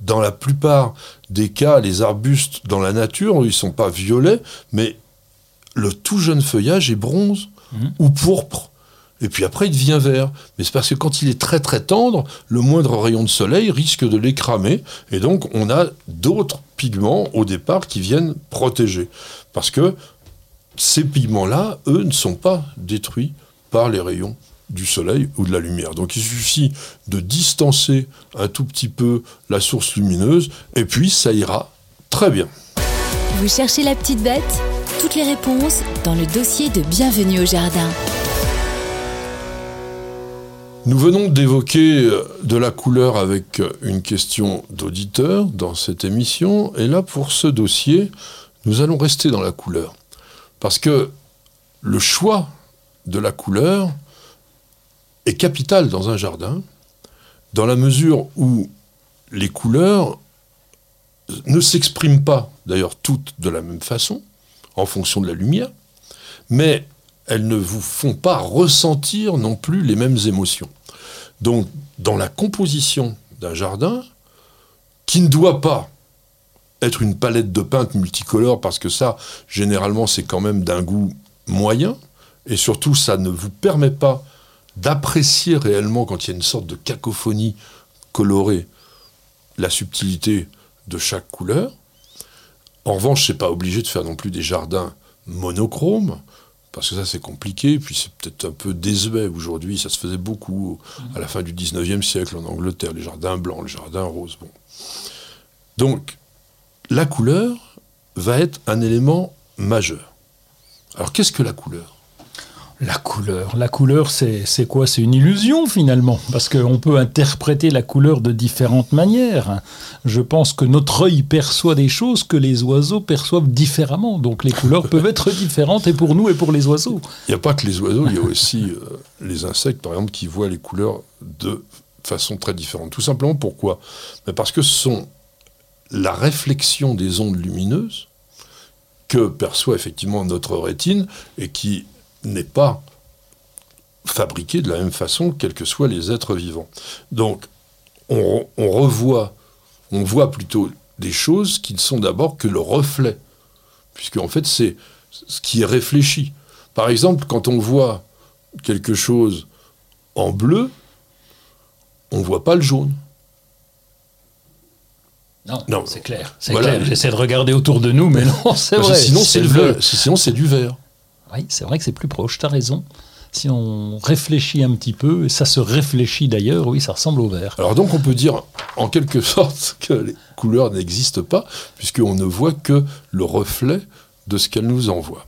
dans la plupart des cas les arbustes dans la nature, ils sont pas violets, mais le tout jeune feuillage est bronze ou pourpre. Et puis après, il devient vert. Mais c'est parce que quand il est très très tendre, le moindre rayon de soleil risque de l'écramer. Et donc, on a d'autres pigments au départ qui viennent protéger. Parce que ces pigments-là, eux, ne sont pas détruits par les rayons du soleil ou de la lumière. Donc il suffit de distancer un tout petit peu la source lumineuse et puis ça ira très bien. Vous cherchez la petite bête? Toutes les réponses dans le dossier de Bienvenue au jardin. Nous venons d'évoquer euh, de la couleur avec euh, une question d'auditeur dans cette émission. Et là, pour ce dossier, nous allons rester dans la couleur. Parce que le choix de la couleur est capital dans un jardin, dans la mesure où les couleurs ne s'expriment pas, d'ailleurs toutes de la même façon, en fonction de la lumière, mais elles ne vous font pas ressentir non plus les mêmes émotions. Donc, dans la composition d'un jardin, qui ne doit pas être une palette de peintes multicolores, parce que ça, généralement, c'est quand même d'un goût moyen, et surtout, ça ne vous permet pas d'apprécier réellement, quand il y a une sorte de cacophonie colorée, la subtilité de chaque couleur. En revanche, c'est pas obligé de faire non plus des jardins monochromes, parce que ça c'est compliqué, puis c'est peut-être un peu désuet aujourd'hui, ça se faisait beaucoup à la fin du 19e siècle en Angleterre, les jardins blancs, les jardins roses. Bon. Donc, la couleur va être un élément majeur. Alors qu'est-ce que la couleur? La couleur. La couleur, c'est c'est quoi? C'est une illusion finalement, parce qu'on peut interpréter la couleur de différentes manières. Je pense que notre œil perçoit des choses que les oiseaux perçoivent différemment. Donc les couleurs peuvent être différentes et pour nous et pour les oiseaux. Il n'y a pas que les oiseaux, il y a aussi euh, les insectes, par exemple, qui voient les couleurs de façon très différente. Tout simplement pourquoi? Mais Parce que ce sont la réflexion des ondes lumineuses que perçoit effectivement notre rétine et qui n'est pas fabriquée de la même façon, quels que soient les êtres vivants. Donc, on, on revoit, on voit plutôt des choses qui ne sont d'abord que le reflet, puisque en fait c'est ce qui est réfléchi. Par exemple, quand on voit quelque chose en bleu, on ne voit pas le jaune. Non, Non. c'est clair. C'est Voilà. clair. J'essaie de regarder autour de nous, mais non, c'est vrai. sinon, c'est le bleu. vert. Sinon, c'est du vert. Oui, c'est vrai que c'est plus proche, tu as raison. Si on réfléchit un petit peu, et ça se réfléchit d'ailleurs, oui, ça ressemble au vert. Alors donc, on peut dire en quelque sorte que les couleurs n'existent pas, puisqu'on ne voit que le reflet de ce qu'elles nous envoient.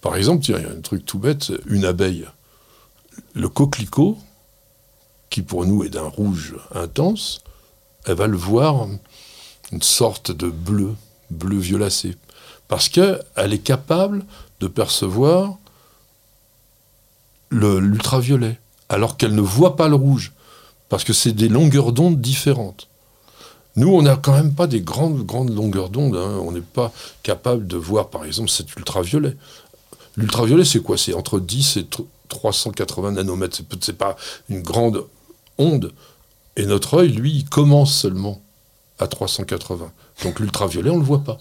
Par exemple, il y a un truc tout bête, une abeille. Le coquelicot, qui pour nous est d'un rouge intense, elle va le voir une sorte de bleu, bleu violacé. Parce qu'elle est capable de percevoir le- l'ultraviolet, alors qu'elle ne voit pas le rouge, parce que c'est des longueurs d'onde différentes. Nous, on n'a quand même pas des grandes, grandes longueurs d'onde. hein. On n'est pas capable de voir, par exemple, cet ultraviolet. L'ultraviolet, c'est quoi? C'est entre 10 et tr- 380 nanomètres. C'est pas une grande onde. Et notre œil, lui, il commence seulement à 380. Donc l'ultraviolet, on ne le voit pas.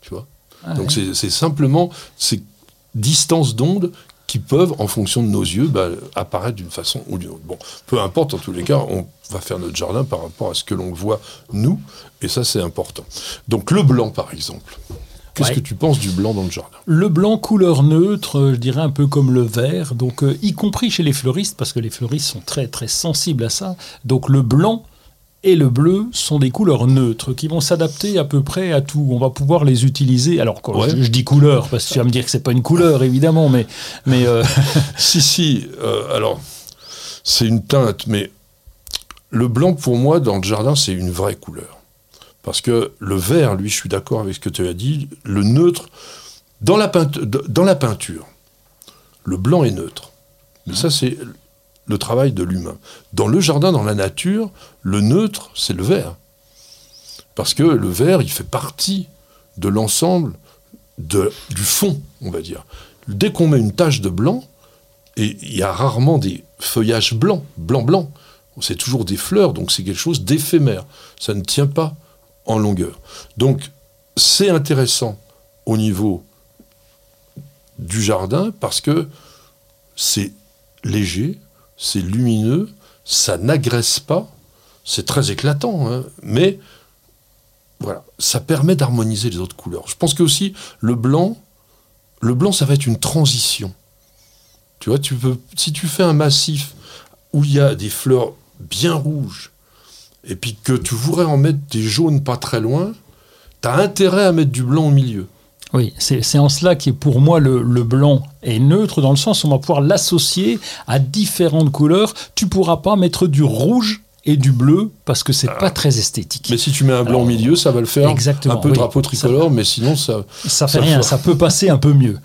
Tu vois? Ah Donc ouais. c'est- simplement ces distances d'onde qui peuvent, en fonction de nos yeux, bah, apparaître d'une façon ou d'une autre. Bon, peu importe, en tous les cas, on va faire notre jardin par rapport à ce que l'on voit, nous, et ça, c'est important. Donc le blanc, par exemple. Qu'est-ce Ouais. que tu penses du blanc dans le jardin? Le blanc couleur neutre, je dirais un peu comme le vert, donc euh, y compris chez les fleuristes, parce que les fleuristes sont très très sensibles à ça. Donc le blanc et le bleu sont des couleurs neutres qui vont s'adapter à peu près à tout. On va pouvoir les utiliser. Alors quand Ouais. je, je dis couleur, parce que tu vas me dire que c'est pas une couleur évidemment, mais mais euh, Si, si, euh, alors, c'est une teinte, mais le blanc, pour moi, dans le jardin, c'est une vraie couleur. Parce que le vert, lui, je suis d'accord avec ce que tu as dit, le neutre, dans la, peinte- dans la peinture, le blanc est neutre. Mais ça, c'est le travail de l'humain. Dans le jardin, dans la nature, le neutre, c'est le vert. Parce que le vert, il fait partie de l'ensemble du fond, on va dire. Dès qu'on met une tache de blanc, et il y a rarement des feuillages blancs, blanc-blanc. C'est toujours des fleurs, donc c'est quelque chose d'éphémère. Ça ne tient pas en longueur. Donc c'est intéressant au niveau du jardin parce que c'est léger, c'est lumineux, ça n'agresse pas, c'est très éclatant, hein, mais voilà, ça permet d'harmoniser les autres couleurs. Je pense que aussi le blanc, le blanc, ça va être une transition. Tu vois, tu peux, si tu fais un massif où il y a des fleurs bien rouges, et puis que tu voudrais en mettre des jaunes pas très loin, tu as intérêt à mettre du blanc au milieu. Oui, c'est en cela que pour moi le, le blanc est neutre dans le sens où on va pouvoir l'associer à différentes couleurs. Tu pourras pas mettre du rouge et du bleu parce que c'est pas très esthétique. Ah. Mais si tu mets un blanc Alors, au milieu, ça va le faire. exactement, un peu oui. drapeau tricolore, mais sinon ça. Ça fait Ça rien, ça peut passer un peu mieux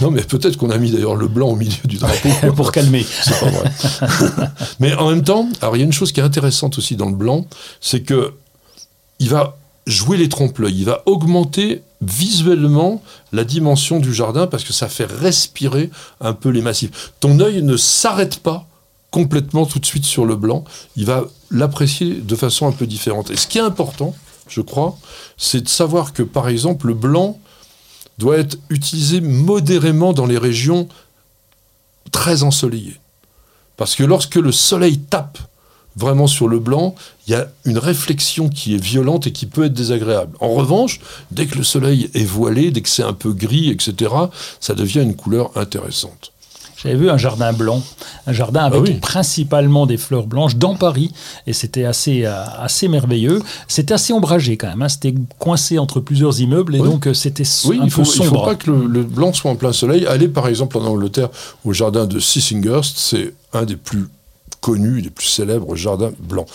Non, mais peut-être qu'on a mis d'ailleurs le blanc au milieu du drapeau. pour calmer. C'est pas vrai. Mais en même temps, alors il y a une chose qui est intéressante aussi dans le blanc, c'est que il va jouer les trompe-l'œil, il va augmenter visuellement la dimension du jardin parce que ça fait respirer un peu les massifs. Ton œil ne s'arrête pas complètement tout de suite sur le blanc, il va l'apprécier de façon un peu différente. Et ce qui est important, je crois, c'est de savoir que par exemple le blanc doit être utilisé modérément dans les régions très ensoleillées. Parce que lorsque le soleil tape vraiment sur le blanc, il y a une réflexion qui est violente et qui peut être désagréable. En revanche, dès que le soleil est voilé, dès que c'est un peu gris, etc., ça devient une couleur intéressante. J'avais vu un jardin blanc, un jardin avec Ah oui. principalement des fleurs blanches dans Paris, et c'était assez, euh, assez merveilleux. C'était assez ombragé quand même, hein. c'était coincé entre plusieurs immeubles, et Oui. donc euh, c'était Oui, un il faut, peu il faut sombre. pas que le, le blanc soit en plein soleil. Allez par exemple en Angleterre au jardin de Sissinghurst, c'est un des plus connus, des plus célèbres jardins blancs.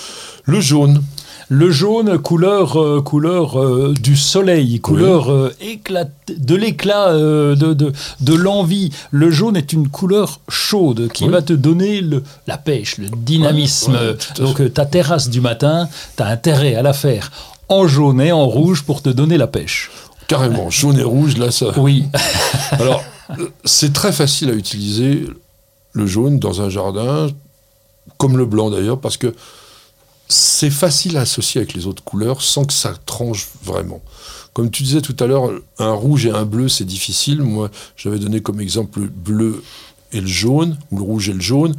Le jaune, Le jaune, couleur, euh, couleur euh, du soleil, couleur euh, éclat, de l'éclat, de, de, de l'envie. Le jaune est une couleur chaude qui Oui. va te donner le, la pêche, le dynamisme. Ouais, ouais, Donc ta terrasse du matin, tu as intérêt à la faire en jaune et en rouge pour te donner la pêche. carrément, jaune et rouge, là ça... Oui, Alors, c'est très facile à utiliser le jaune dans un jardin, comme le blanc d'ailleurs, parce que c'est facile à associer avec les autres couleurs sans que ça tranche vraiment. Comme tu disais tout à l'heure, un rouge et un bleu, c'est difficile. Moi, j'avais donné comme exemple le bleu et le jaune, ou le rouge et le jaune.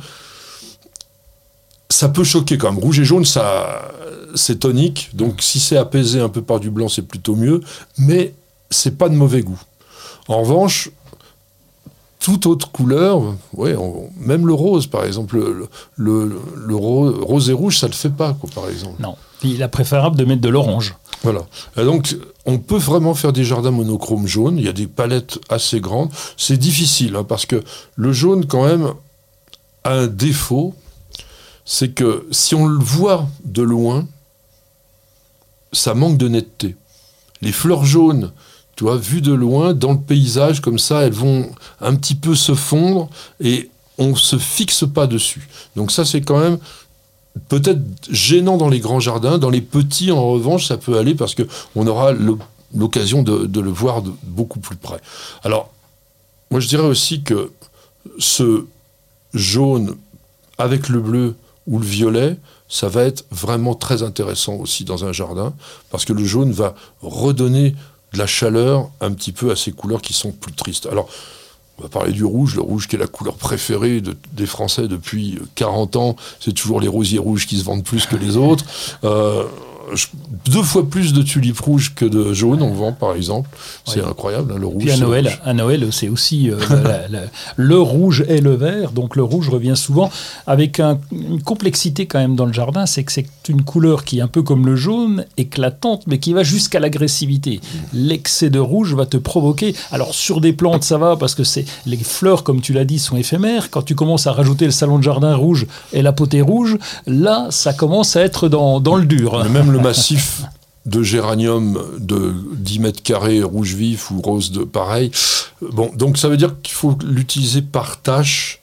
Ça peut choquer quand même. Rouge et jaune, ça, c'est tonique. Donc, si c'est apaisé un peu par du blanc, c'est plutôt mieux. Mais c'est pas de mauvais goût. En revanche, toute autre couleur, ouais, on- même le rose, par exemple, le, le- le ro- rose et rouge, ça ne le fait pas, quoi, par exemple. non. Il est préférable de mettre de l'orange. Voilà. Et donc, on peut vraiment faire des jardins monochromes jaunes. Il y a des palettes assez grandes. C'est difficile, hein, parce que le jaune, quand même, a un défaut. C'est que si on le voit de loin, ça manque de netteté. Les fleurs jaunes, tu vois, vues de loin, dans le paysage, comme ça, elles vont un petit peu se fondre et on ne se fixe pas dessus. Donc ça, c'est quand même peut-être gênant dans les grands jardins. Dans les petits, en revanche, ça peut aller parce qu'on aura l'occasion de, le voir beaucoup plus près. Alors, moi, je dirais aussi que ce jaune avec le bleu ou le violet, ça va être vraiment très intéressant aussi dans un jardin, parce que le jaune va redonner de la chaleur un petit peu à ces couleurs qui sont plus tristes. Alors, on va parler du rouge, le rouge qui est la couleur préférée des Français depuis 40 ans. C'est toujours les rosiers rouges qui se vendent plus que les autres. Euh, deux fois plus de tulipes rouges que de jaunes on vend par exemple. C'est incroyable, hein, le rouge. Puis à Noël, à Noël, c'est aussi euh, le rouge et le vert. Donc le rouge revient souvent avec une complexité quand même dans le jardin, c'est que c'est une couleur qui est un peu comme le jaune, éclatante, mais qui va jusqu'à l'agressivité. L'excès de rouge va te provoquer. Alors sur des plantes, ça va parce que c'est les fleurs, comme tu l'as dit, sont éphémères. Quand tu commences à rajouter le salon de jardin rouge et la potée rouge, là, ça commence à être dans, dans le dur. même le massif de géranium de 10 mètres carrés, rouge vif ou rose de pareil. Bon, donc ça veut dire qu'il faut l'utiliser par tâche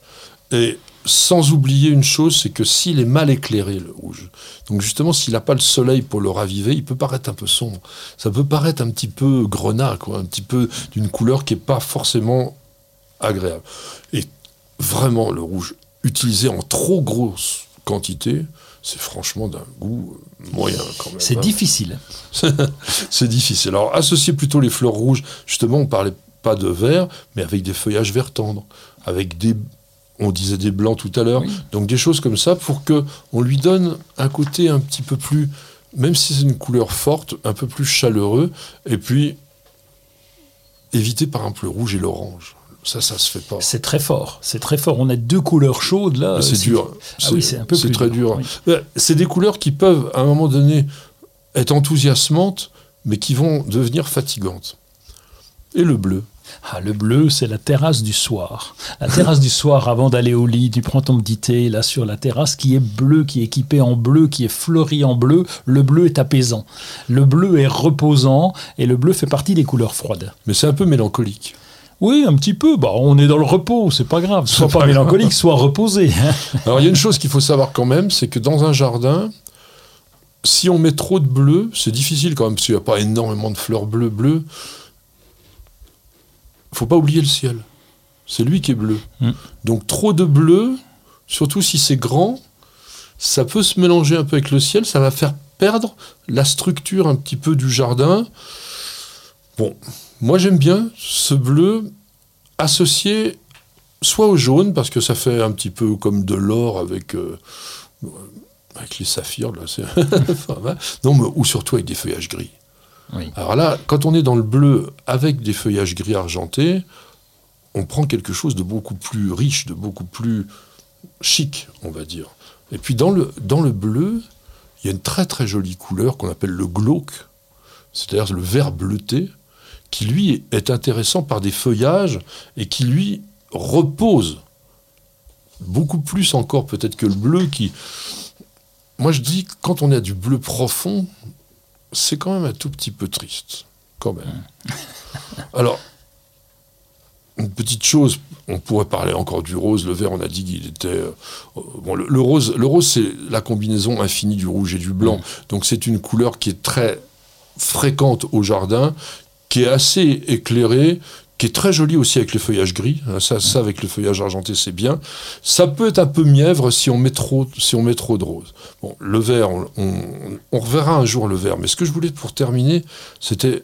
et sans oublier une chose, c'est que s'il est mal éclairé, le rouge, donc justement s'il n'a pas le soleil pour le raviver, il peut paraître un peu sombre. Ça peut paraître un petit peu grenat, quoi, un petit peu d'une couleur qui n'est pas forcément agréable. Et vraiment, le rouge, utilisé en trop grosse quantité, c'est franchement d'un goût moyen quand même. C'est hein. difficile. c'est difficile. Alors, associer plutôt les fleurs rouges, justement, on parlait pas de vert, mais avec des feuillages vert tendres, avec des on disait des blancs tout à l'heure, donc des choses comme ça pour que on lui donne un côté un petit peu plus, même si c'est une couleur forte, un peu plus chaleureux, et puis éviter par exemple le rouge et l'orange. Ça, ça se fait pas. C'est très fort. C'est très fort. On a deux couleurs chaudes là. C'est dur. Ah oui, c'est un peu C'est très dur. C'est des couleurs qui peuvent, à un moment donné, être enthousiasmantes, mais qui vont devenir fatigantes. Et le bleu ah, le bleu, c'est la terrasse du soir. La terrasse du soir, avant d'aller au lit, tu prends ton petit thé là sur la terrasse qui est bleu, qui est équipé en bleu, qui est fleuri en bleu. Le bleu est apaisant. Le bleu est reposant et le bleu fait partie des couleurs froides. Mais c'est un peu mélancolique. Oui, un petit peu. Bah, on est dans le repos, c'est pas grave. Soit pas, mélancolique, soit reposé. Hein. Alors il y a une chose qu'il faut savoir quand même, c'est que dans un jardin, si on met trop de bleu, c'est difficile quand même, parce qu'il n'y a pas énormément de fleurs bleues bleues. Il faut pas oublier le ciel. C'est lui qui est bleu. Mm. Donc trop de bleu, surtout si c'est grand, ça peut se mélanger un peu avec le ciel, ça va faire perdre la structure un petit peu du jardin. Bon, moi, j'aime bien ce bleu associé soit au jaune, parce que ça fait un petit peu comme de l'or avec, euh, avec les saphirs, là, non, mais, ou surtout avec des feuillages gris. Alors là, quand on est dans le bleu avec des feuillages gris argentés, on prend quelque chose de beaucoup plus riche, de beaucoup plus chic, on va dire. Et puis dans le, dans le bleu, il y a une très très jolie couleur qu'on appelle le glauque, c'est-à-dire le vert bleuté, qui lui est intéressant par des feuillages et qui lui repose beaucoup plus encore peut-être que le bleu qui... Moi je dis, quand on a du bleu profond, c'est quand même un tout petit peu triste, quand même. Alors, une petite chose, on pourrait parler encore du rose, le vert, on a dit qu'il était... Euh, bon, le, rose, le rose c'est la combinaison infinie du rouge et du blanc, donc c'est une couleur qui est très fréquente au jardin, qui est assez éclairé, qui est très joli aussi avec les feuillages gris. Hein, ça, ça avec le feuillage argenté, c'est bien. Ça peut être un peu mièvre si on met trop, si on met trop de rose. Bon, le vert, on, reverra un jour le vert. Mais ce que je voulais pour terminer, c'était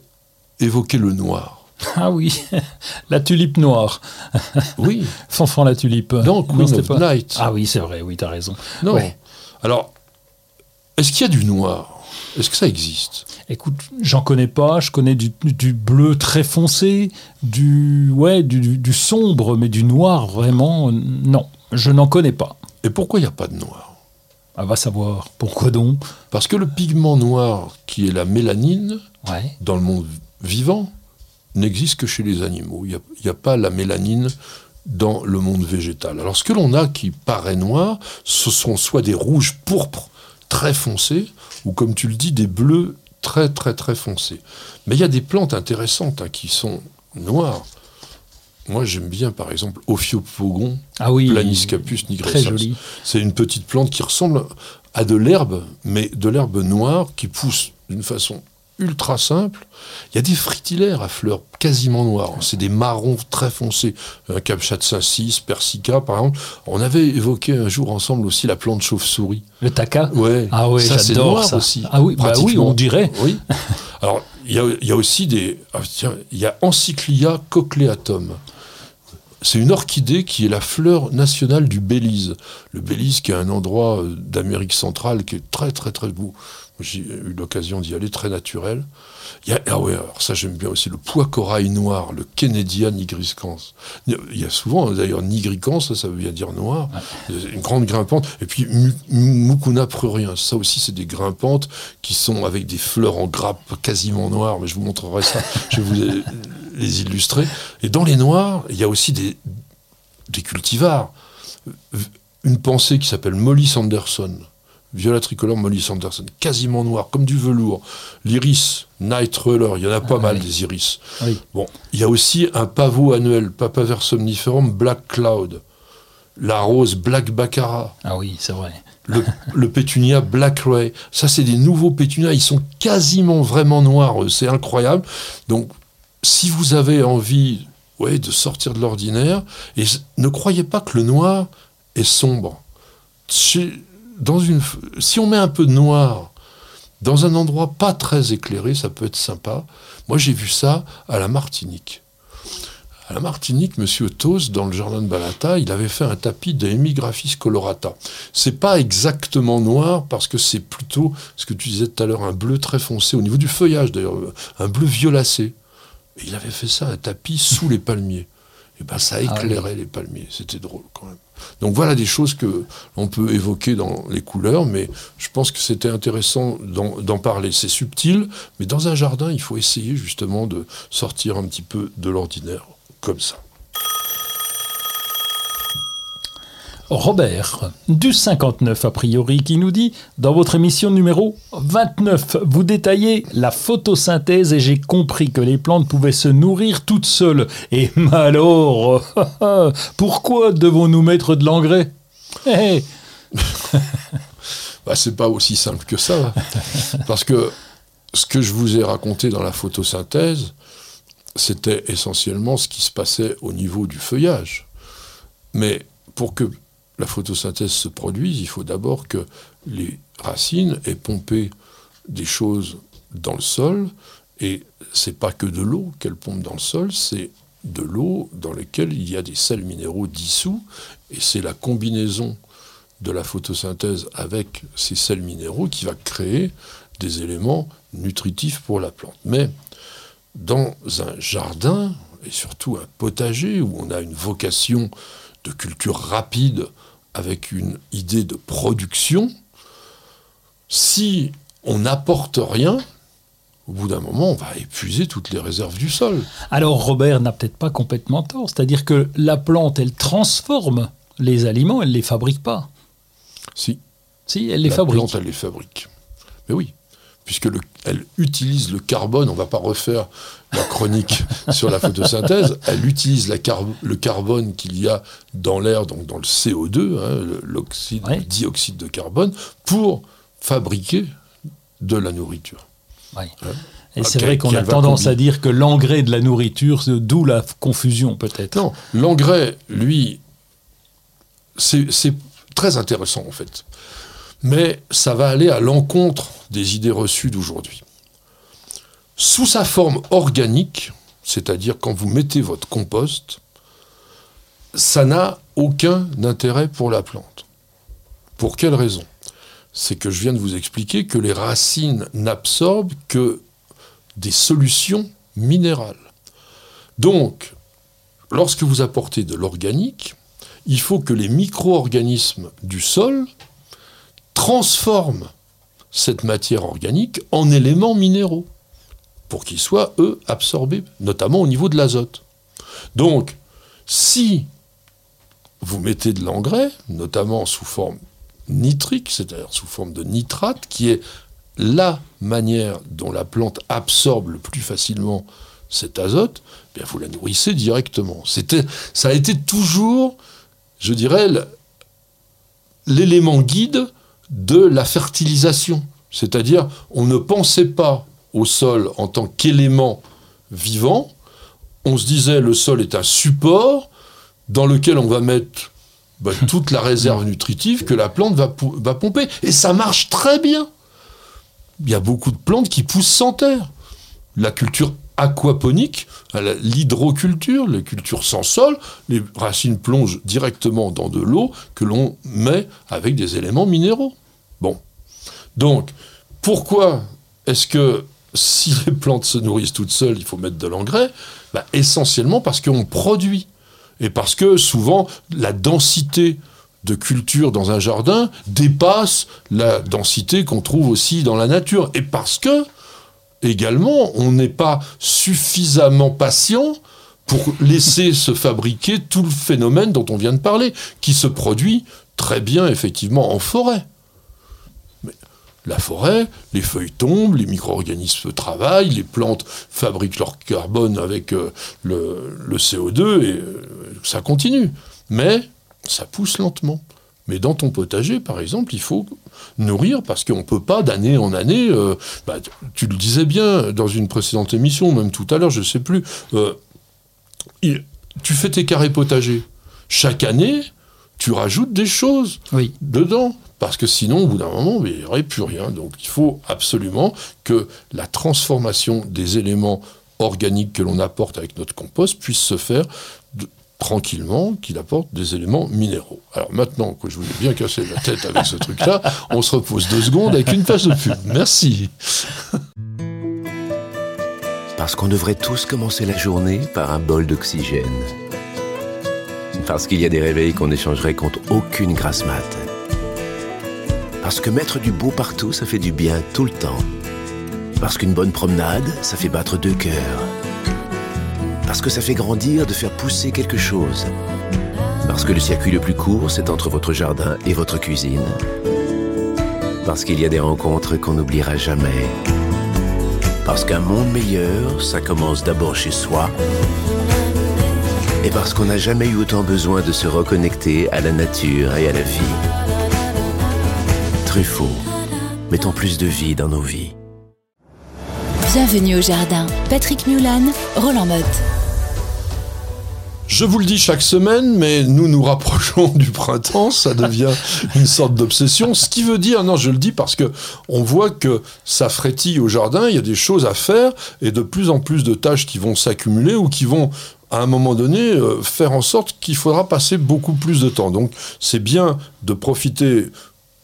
évoquer le noir. Ah oui, la tulipe noire. Oui. Fanfan la tulipe. Non, Queen of Night. Ah oui, c'est vrai, oui, tu as raison. Non. Alors, est-ce qu'il y a du noir? Est-ce que ça existe? Écoute, j'en connais pas. Je connais du, bleu très foncé, du, ouais, du, sombre, mais du noir, vraiment, non. Je n'en connais pas. Et pourquoi il n'y a pas de noir? Ah, va savoir. Pourquoi donc? Parce que le pigment noir, qui est la mélanine, dans le monde vivant, n'existe que chez les animaux. Il n'y a, a pas la mélanine dans le monde végétal. Alors ce que l'on a qui paraît noir, ce sont soit des rouges pourpres très foncés, ou comme tu le dis, des bleus très très très foncés. Mais il y a des plantes intéressantes hein, qui sont noires. Moi, j'aime bien, par exemple, Ophiopogon, ah oui, Planiscapus nigrescens. C'est une petite plante qui ressemble a de l'herbe, mais de l'herbe noire qui pousse d'une façon ultra simple. Il y a des fritillaires à fleurs quasiment noires. C'est des marrons très foncés. Un Kamchatka 6, Persica, par exemple. On avait évoqué un jour ensemble aussi la plante chauve-souris. Le taka Ouais. Ah oui, Ça, c'est noir ça. aussi. Ah oui, bah oui, on dirait. Oui. Alors, il y a, il y a aussi des. ah, tiens, il y a Encyclia cochleatum. C'est une orchidée qui est la fleur nationale du Belize. Le Belize, qui est un endroit euh, d'Amérique centrale qui est très, très, très beau. J'ai eu l'occasion d'y aller, très naturel. Il y a, ah ouais, alors ça j'aime bien aussi, le pois corail noir, le Kennedya nigricans. Il y a- souvent, d'ailleurs, nigricans, ça, ça veut bien dire noir, une grande grimpante. Et puis Mu- Mucuna prurien, ça aussi c'est des grimpantes qui sont avec des fleurs en grappe quasiment noires, mais je vous montrerai ça, je vais vous les, les illustrer. Et dans les noirs, il y a aussi des, des cultivars. Une pensée qui s'appelle Molly Sanderson, viola tricolore Molly Sanderson, quasiment noir, comme du velours. L'iris, Night Roller, il y en a pas Ah, mal oui. des iris. Oui. Bon, il y a aussi un pavot annuel, Papaver somniferum Black Cloud, la rose Black Baccarat, Ah oui, c'est vrai. le, le pétunia Black Ray. Ça, c'est des nouveaux pétunias. Ils sont quasiment vraiment noirs. C'est incroyable. Donc, si vous avez envie ouais, de sortir de l'ordinaire, et ne croyez pas que le noir est sombre. Chez- dans une, f- si on met un peu de noir dans un endroit pas très éclairé, ça peut être sympa. Moi, j'ai vu ça à la Martinique. À la Martinique, Monsieur Tos, dans le jardin de Balata, il avait fait un tapis de Hemigraphis colorata. C'est pas exactement noir parce que c'est plutôt ce que tu disais tout à l'heure, un bleu très foncé au niveau du feuillage d'ailleurs, un bleu violacé. Et il avait fait ça un tapis sous les palmiers. Et ben ça éclairait les palmiers. C'était drôle quand même. Donc voilà des choses que l'on peut évoquer dans les couleurs, mais je pense que c'était intéressant d'en d'en parler. C'est subtil, mais dans un jardin, il faut essayer justement de sortir un petit peu de l'ordinaire, comme ça. Robert, du 59 a priori, qui nous dit Dans votre émission numéro 29, vous détaillez la photosynthèse et j'ai compris que les plantes pouvaient se nourrir toutes seules. Et alors, pourquoi devons-nous mettre de l'engrais? Eh, Bah, c'est pas aussi simple que ça. Parce que ce que je vous ai raconté dans la photosynthèse, c'était essentiellement ce qui se passait au niveau du feuillage. Mais pour que la photosynthèse se produise, il faut d'abord que les racines aient pompé des choses dans le sol. Et c'est pas que de l'eau qu'elles pompent dans le sol, c'est de l'eau dans laquelle il y a des sels minéraux dissous. Et c'est la combinaison de la photosynthèse avec ces sels minéraux qui va créer des éléments nutritifs pour la plante. Mais dans un jardin, et surtout un potager, où on a une vocation de culture rapide avec une idée de production, si on n'apporte rien, au bout d'un moment, on va épuiser toutes les réserves du sol. Alors Robert n'a peut-être pas complètement tort, c'est-à-dire que la plante, elle transforme les aliments, elle ne les fabrique pas. Si, Si, elle les la fabrique. plante, elle les fabrique. Mais oui, puisque le- elle utilise le carbone, on ne va pas refaire la chronique sur la photosynthèse, elle utilise la car- le carbone qu'il y a dans l'air, donc dans le CO2, hein, l'oxyde, Ouais. le dioxyde de carbone, pour fabriquer de la nourriture. Ouais. Hein. Et c'est Ok, vrai qu'on a tendance à dire que l'engrais de la nourriture, c'est- d'où la confusion peut-être. Non, l'engrais, lui, c'est c'est très intéressant en fait. Mais ça va aller à l'encontre des idées reçues d'aujourd'hui. Sous sa forme organique, c'est-à-dire quand vous mettez votre compost, ça n'a aucun intérêt pour la plante. Pour quelle raison? C'est que je viens de vous expliquer que les racines n'absorbent que des solutions minérales. Donc, lorsque vous apportez de l'organique, il faut que les micro-organismes du sol transforment cette matière organique en éléments minéraux pour qu'ils soient, eux, absorbés, notamment au niveau de l'azote. Donc, si vous mettez de l'engrais, notamment sous forme nitrique, c'est-à-dire sous forme de nitrate, qui est la manière dont la plante absorbe le plus facilement cet azote, eh bien vous la nourrissez directement. Ça a été toujours, je dirais, l'élément guide de la fertilisation. C'est-à-dire, on ne pensait pas au sol en tant qu'élément vivant, on se disait le sol est un support dans lequel on va mettre bah, toute la réserve nutritive que la plante va, va pomper. Et ça marche très bien. Il y a beaucoup de plantes qui poussent sans terre. La culture aquaponique, l'hydroculture, les cultures sans sol, les racines plongent directement dans de l'eau que l'on met avec des éléments minéraux. Bon. Donc, pourquoi est-ce que si les plantes se nourrissent toutes seules, il faut mettre de l'engrais? Bah, Essentiellement parce qu'on produit. Et parce que souvent, la densité de culture dans un jardin dépasse la densité qu'on trouve aussi dans la nature. Et parce que, également, on n'est pas suffisamment patient pour laisser se fabriquer tout le phénomène dont on vient de parler, qui se produit très bien effectivement en forêt la forêt, les feuilles tombent, les micro-organismes travaillent, les plantes fabriquent leur carbone avec euh, le, CO2 et euh, ça continue. Mais ça pousse lentement. Mais dans ton potager, par exemple, il faut nourrir parce qu'on ne peut pas d'année en année. Euh, bah, tu le disais bien dans une précédente émission, même tout à l'heure, je ne sais plus. tu fais tes carrés potagers. Chaque année, tu rajoutes des choses dedans parce que sinon, au bout d'un moment, il n'y aurait plus rien. Donc il faut absolument que la transformation des éléments organiques que l'on apporte avec notre compost puisse se faire tranquillement, qu'il apporte des éléments minéraux. Alors maintenant que je vous ai bien cassé la tête avec ce truc-là, on se repose deux secondes avec une page de pub. Merci. Parce qu'on devrait tous commencer la journée par un bol d'oxygène. Parce qu'il y a des réveils qu'on échangerait contre aucune grasse mat. Parce que mettre du beau partout, ça fait du bien tout le temps. Parce qu'une bonne promenade, ça fait battre deux cœurs. Parce que ça fait grandir de faire pousser quelque chose. Parce que le circuit le plus court, c'est entre votre jardin et votre cuisine. Parce qu'il y a des rencontres qu'on n'oubliera jamais. Parce qu'un monde meilleur, ça commence d'abord chez soi. Et parce qu'on n'a jamais eu autant besoin de se reconnecter à la nature et à la vie. Truffaut. Mettons plus de vie dans nos vies. Bienvenue au jardin. Patrick Mulan, Roland Motte. Je vous le dis chaque semaine, mais nous nous rapprochons du printemps, ça devient une sorte d'obsession. Ce qui veut dire, non, je le dis parce que on voit que ça frétille au jardin, il y a des choses à faire et de plus en plus de tâches qui vont s'accumuler ou qui vont à un moment donné, euh, faire en sorte qu'il faudra passer beaucoup plus de temps. Donc c'est bien de profiter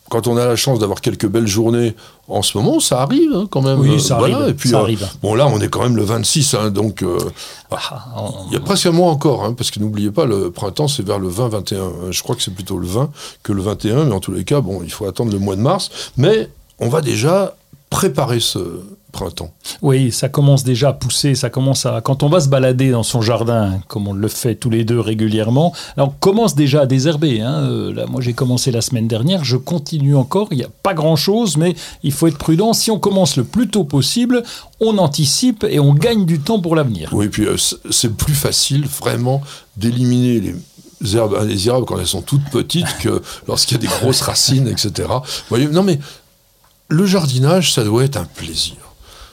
quand on a la chance d'avoir quelques belles journées en ce moment, ça arrive hein, quand même. Oui, ça arrive. Et puis, ça euh, arrive. bon, là, on est quand même le 26, hein, donc euh, ah, il y a presque un mois encore, hein, parce que n'oubliez pas, le printemps, c'est vers le 20-21. Je crois que c'est plutôt le 20 que le 21, mais en tous les cas, bon, il faut attendre le mois de mars. Mais on va déjà préparer ce, printemps. Oui, ça commence déjà à pousser, ça commence à... Quand on va se balader dans son jardin, comme on le fait tous les deux régulièrement, on commence déjà à désherber. Hein. Euh, là, moi, j'ai commencé la semaine dernière, je continue encore, il n'y a pas grand-chose, mais il faut être prudent. Si on commence le plus tôt possible, on anticipe et on gagne du temps pour l'avenir. Oui, puis euh, c'est plus facile, vraiment, d'éliminer les herbes indésirables quand elles sont toutes petites que lorsqu'il y a des grosses racines, etc. Vous voyez, non mais le jardinage, ça doit être un plaisir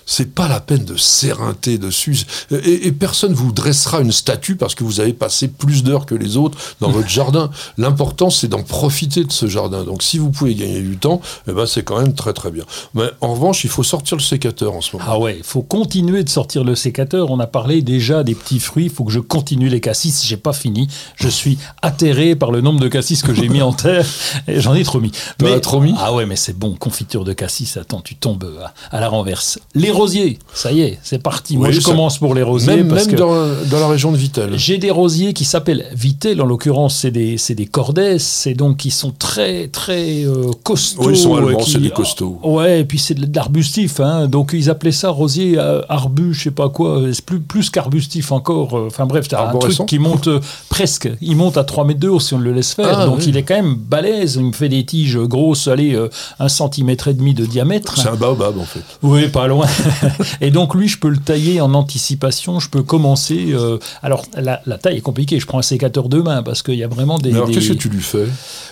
c'est pas la peine de s'éreinter dessus. Et, et, personne vous dressera une statue parce que vous avez passé plus d'heures que les autres dans votre jardin. L'important, c'est d'en profiter de ce jardin. Donc, si vous pouvez gagner du temps, eh ben, c'est quand même très très bien. Mais en revanche, il faut sortir le sécateur en ce moment. Ah ouais, il faut continuer de sortir le sécateur. On a parlé déjà des petits fruits. Il faut que je continue les cassis. J'ai pas fini. Je suis atterré par le nombre de cassis que j'ai mis en terre. Et j'en ai trop mis. Mais, trop mis? Ah ouais, mais c'est bon. Confiture de cassis. Attends, tu tombes à, la renverse. Les rosiers, ça y est, c'est parti. Moi, je commence pour les rosiers. Même, même dans, dans, la région de Vitel. J'ai des rosiers qui s'appellent Vitel, en l'occurrence, c'est des, des cordès, c'est donc qui sont très, très euh, costauds. Oui, ils sont allemands, c'est des costauds. Ouais, et puis c'est de l'arbustif, hein, donc ils appelaient ça rosier euh, arbu, je sais pas quoi, c'est plus, plus qu'arbustif encore. Euh, enfin bref, t'as un truc qui monte presque, il monte à 3 mètres de haut si on le laisse faire, ah, donc il est quand même balèze, il me fait des tiges grosses, allez, un centimètre et demi de diamètre. C'est un baobab en fait. Oui, pas loin. et donc lui, je peux le tailler en anticipation. Je peux commencer. euh, alors la, la taille est compliquée. Je prends un sécateur de main parce qu'il y a vraiment des. Mais alors, des- qu'est-ce que tu lui fais?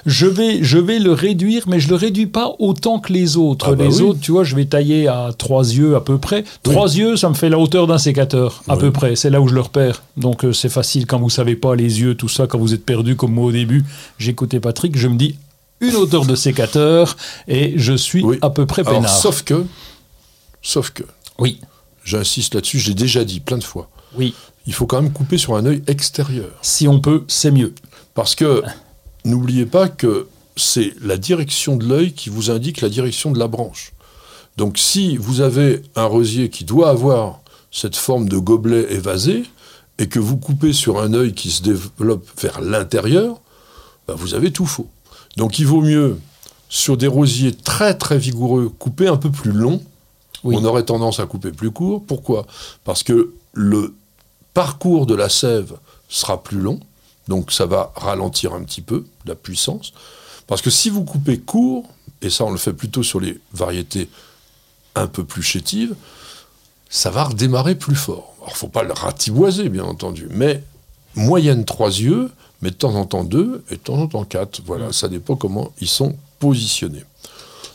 Je vais, je vais le réduire, mais je le réduis pas autant que les autres. Ah bah les oui. autres, tu vois, je vais tailler à trois yeux à peu près. Trois yeux, ça me fait la hauteur d'un sécateur à Oui. peu près. C'est là où je le repère. Donc euh, c'est facile quand vous savez pas les yeux, tout ça, quand vous êtes perdu comme moi au début. J'écoutais Patrick, je me dis une hauteur de sécateur et je suis Oui. à peu près Alors, peinard. sauf que, sauf que, Oui, j'insiste là-dessus, je l'ai déjà dit plein de fois, oui. il faut quand même couper sur un œil extérieur. Si on peut, c'est mieux. Parce que n'oubliez pas que c'est la direction de l'œil qui vous indique la direction de la branche. Donc si vous avez un rosier qui doit avoir cette forme de gobelet évasé et que vous coupez sur un œil qui se développe vers l'intérieur, ben, vous avez tout faux. Donc il vaut mieux, sur des rosiers très très vigoureux, couper un peu plus long. Oui. On aurait tendance à couper plus court. Pourquoi? Parce que le parcours de la sève sera plus long, donc ça va ralentir un petit peu la puissance. Parce que si vous coupez court, et ça on le fait plutôt sur les variétés un peu plus chétives, ça va redémarrer plus fort. Alors faut pas le ratiboiser bien entendu, mais moyenne trois yeux, mais de temps en temps deux et de temps en temps quatre. Voilà, ça dépend comment ils sont positionnés.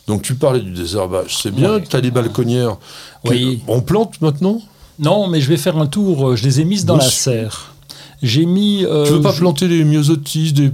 Donc tu parlais du désherbage, c'est bien, Ouais. tu as les balconnières. Oui. On plante maintenant? Non, mais je vais faire un tour. Je les ai mises dans la serre. J'ai mis. euh, Tu veux pas je- planter les myosotis, des,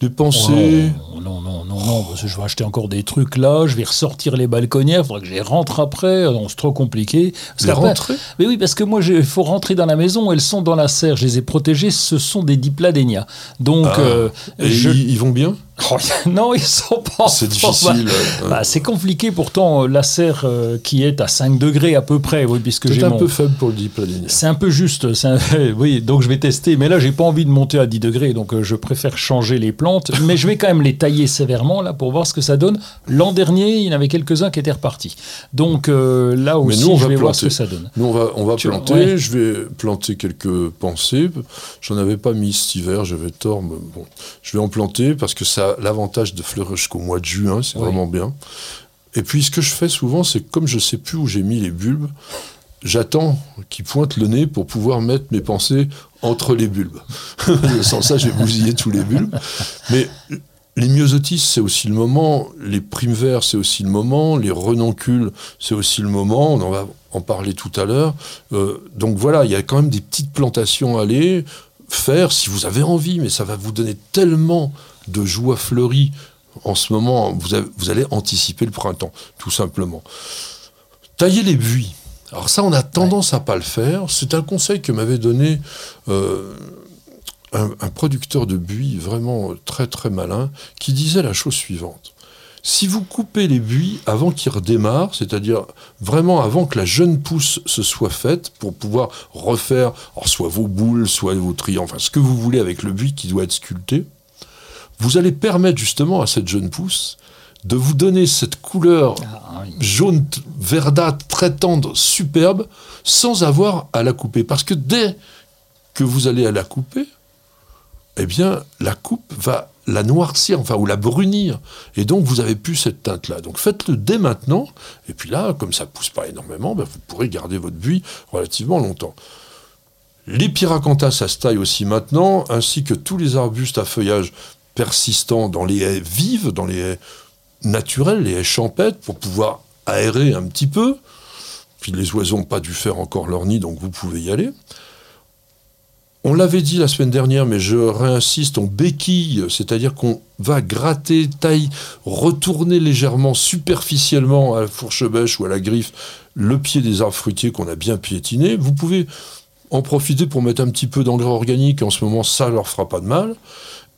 des Oh pensées non, non, non, non, parce que je vais acheter encore des trucs là, je vais ressortir les balconnières, il faudra que je les rentre après, non, c'est trop compliqué. Parce Les qu'après- rentrer Mais oui, parce que moi, il faut rentrer dans la maison, elles sont dans la serre, je les ai protégées, ce sont des dipladénias. Donc, Ah. euh, Et je- ils, ils vont bien? Oh, non, ils sont pas. C'est difficile. hein. Bah, c'est compliqué pourtant, euh, la serre euh, qui est à 5 degrés à peu près, oui, puisque C'est j'ai un mon... peu faible pour le dipladénia. C'est un peu juste, c'est un- oui, donc je vais tester. Mais là, j'ai pas envie de monter à 10 degrés, donc euh, je préfère changer les plantes. Mais je vais quand même les tailler sévèrement là pour voir ce que ça donne. L'an dernier, il y en avait quelques-uns qui étaient repartis. Donc euh, là aussi, nous, on je va vais voir ce que ça donne. Nous, on va, on va Tu- planter. ouais. Je vais planter quelques pensées. J'en avais pas mis cet hiver, j'avais tort. Mais bon, je vais en planter parce que ça a l'avantage de fleurir jusqu'au mois de juin, c'est vraiment bien. Et puis, ce que je fais souvent, c'est que comme je sais plus où j'ai mis les bulbes, j'attends qu'ils pointent le nez pour pouvoir mettre mes pensées entre les bulbes. Sans ça, j'ai bousillé tous les bulbes. Mais les myosotis, c'est aussi le moment. Les primes verts, c'est aussi le moment. Les renoncules, c'est aussi le moment. On en va en parler tout à l'heure. Euh, donc voilà, il y a quand même des petites plantations à aller faire si vous avez envie, mais ça va vous donner tellement de joie fleurie en ce moment. Vous, avez- vous allez anticiper le printemps, tout simplement. Tailler les buis. Alors ça, on a tendance à pas le faire. C'est un conseil que m'avait donné euh, un, un producteur de buis vraiment très très malin qui disait la chose suivante. Si vous coupez les buis avant qu'ils redémarrent, c'est-à-dire vraiment avant que la jeune pousse se soit faite, pour pouvoir refaire alors, soit vos boules, soit vos triangles, enfin ce que vous voulez avec le buis qui doit être sculpté, vous allez permettre justement à cette jeune pousse de vous donner cette couleur Ah, jaune verdâtre très tendre, superbe, sans avoir à la couper. Parce que dès que vous allez à la couper, eh bien, la coupe va la noircir, enfin, ou la brunir. Et donc, vous avez plus cette teinte-là. Donc, faites-le dès maintenant. Et puis là, comme ça pousse pas énormément, ben, vous pourrez garder votre buis relativement longtemps. Les pyracantha, ça se taille aussi maintenant, ainsi que tous les arbustes à feuillage persistant dans les haies vives, dans les haies naturelles, les haies champêtres, pour pouvoir aérer un petit peu. Puis les oiseaux n'ont pas dû faire encore leur nid, donc vous pouvez y aller. On l'avait dit la semaine dernière, mais je réinsiste, on béquille, c'est-à-dire qu'on va gratter, taille, retourner légèrement, superficiellement à la fourche bêche ou à la griffe, le pied des arbres fruitiers qu'on a bien piétiné. Vous pouvez en profiter pour mettre un petit peu d'engrais organique, en ce moment ça leur fera pas de mal.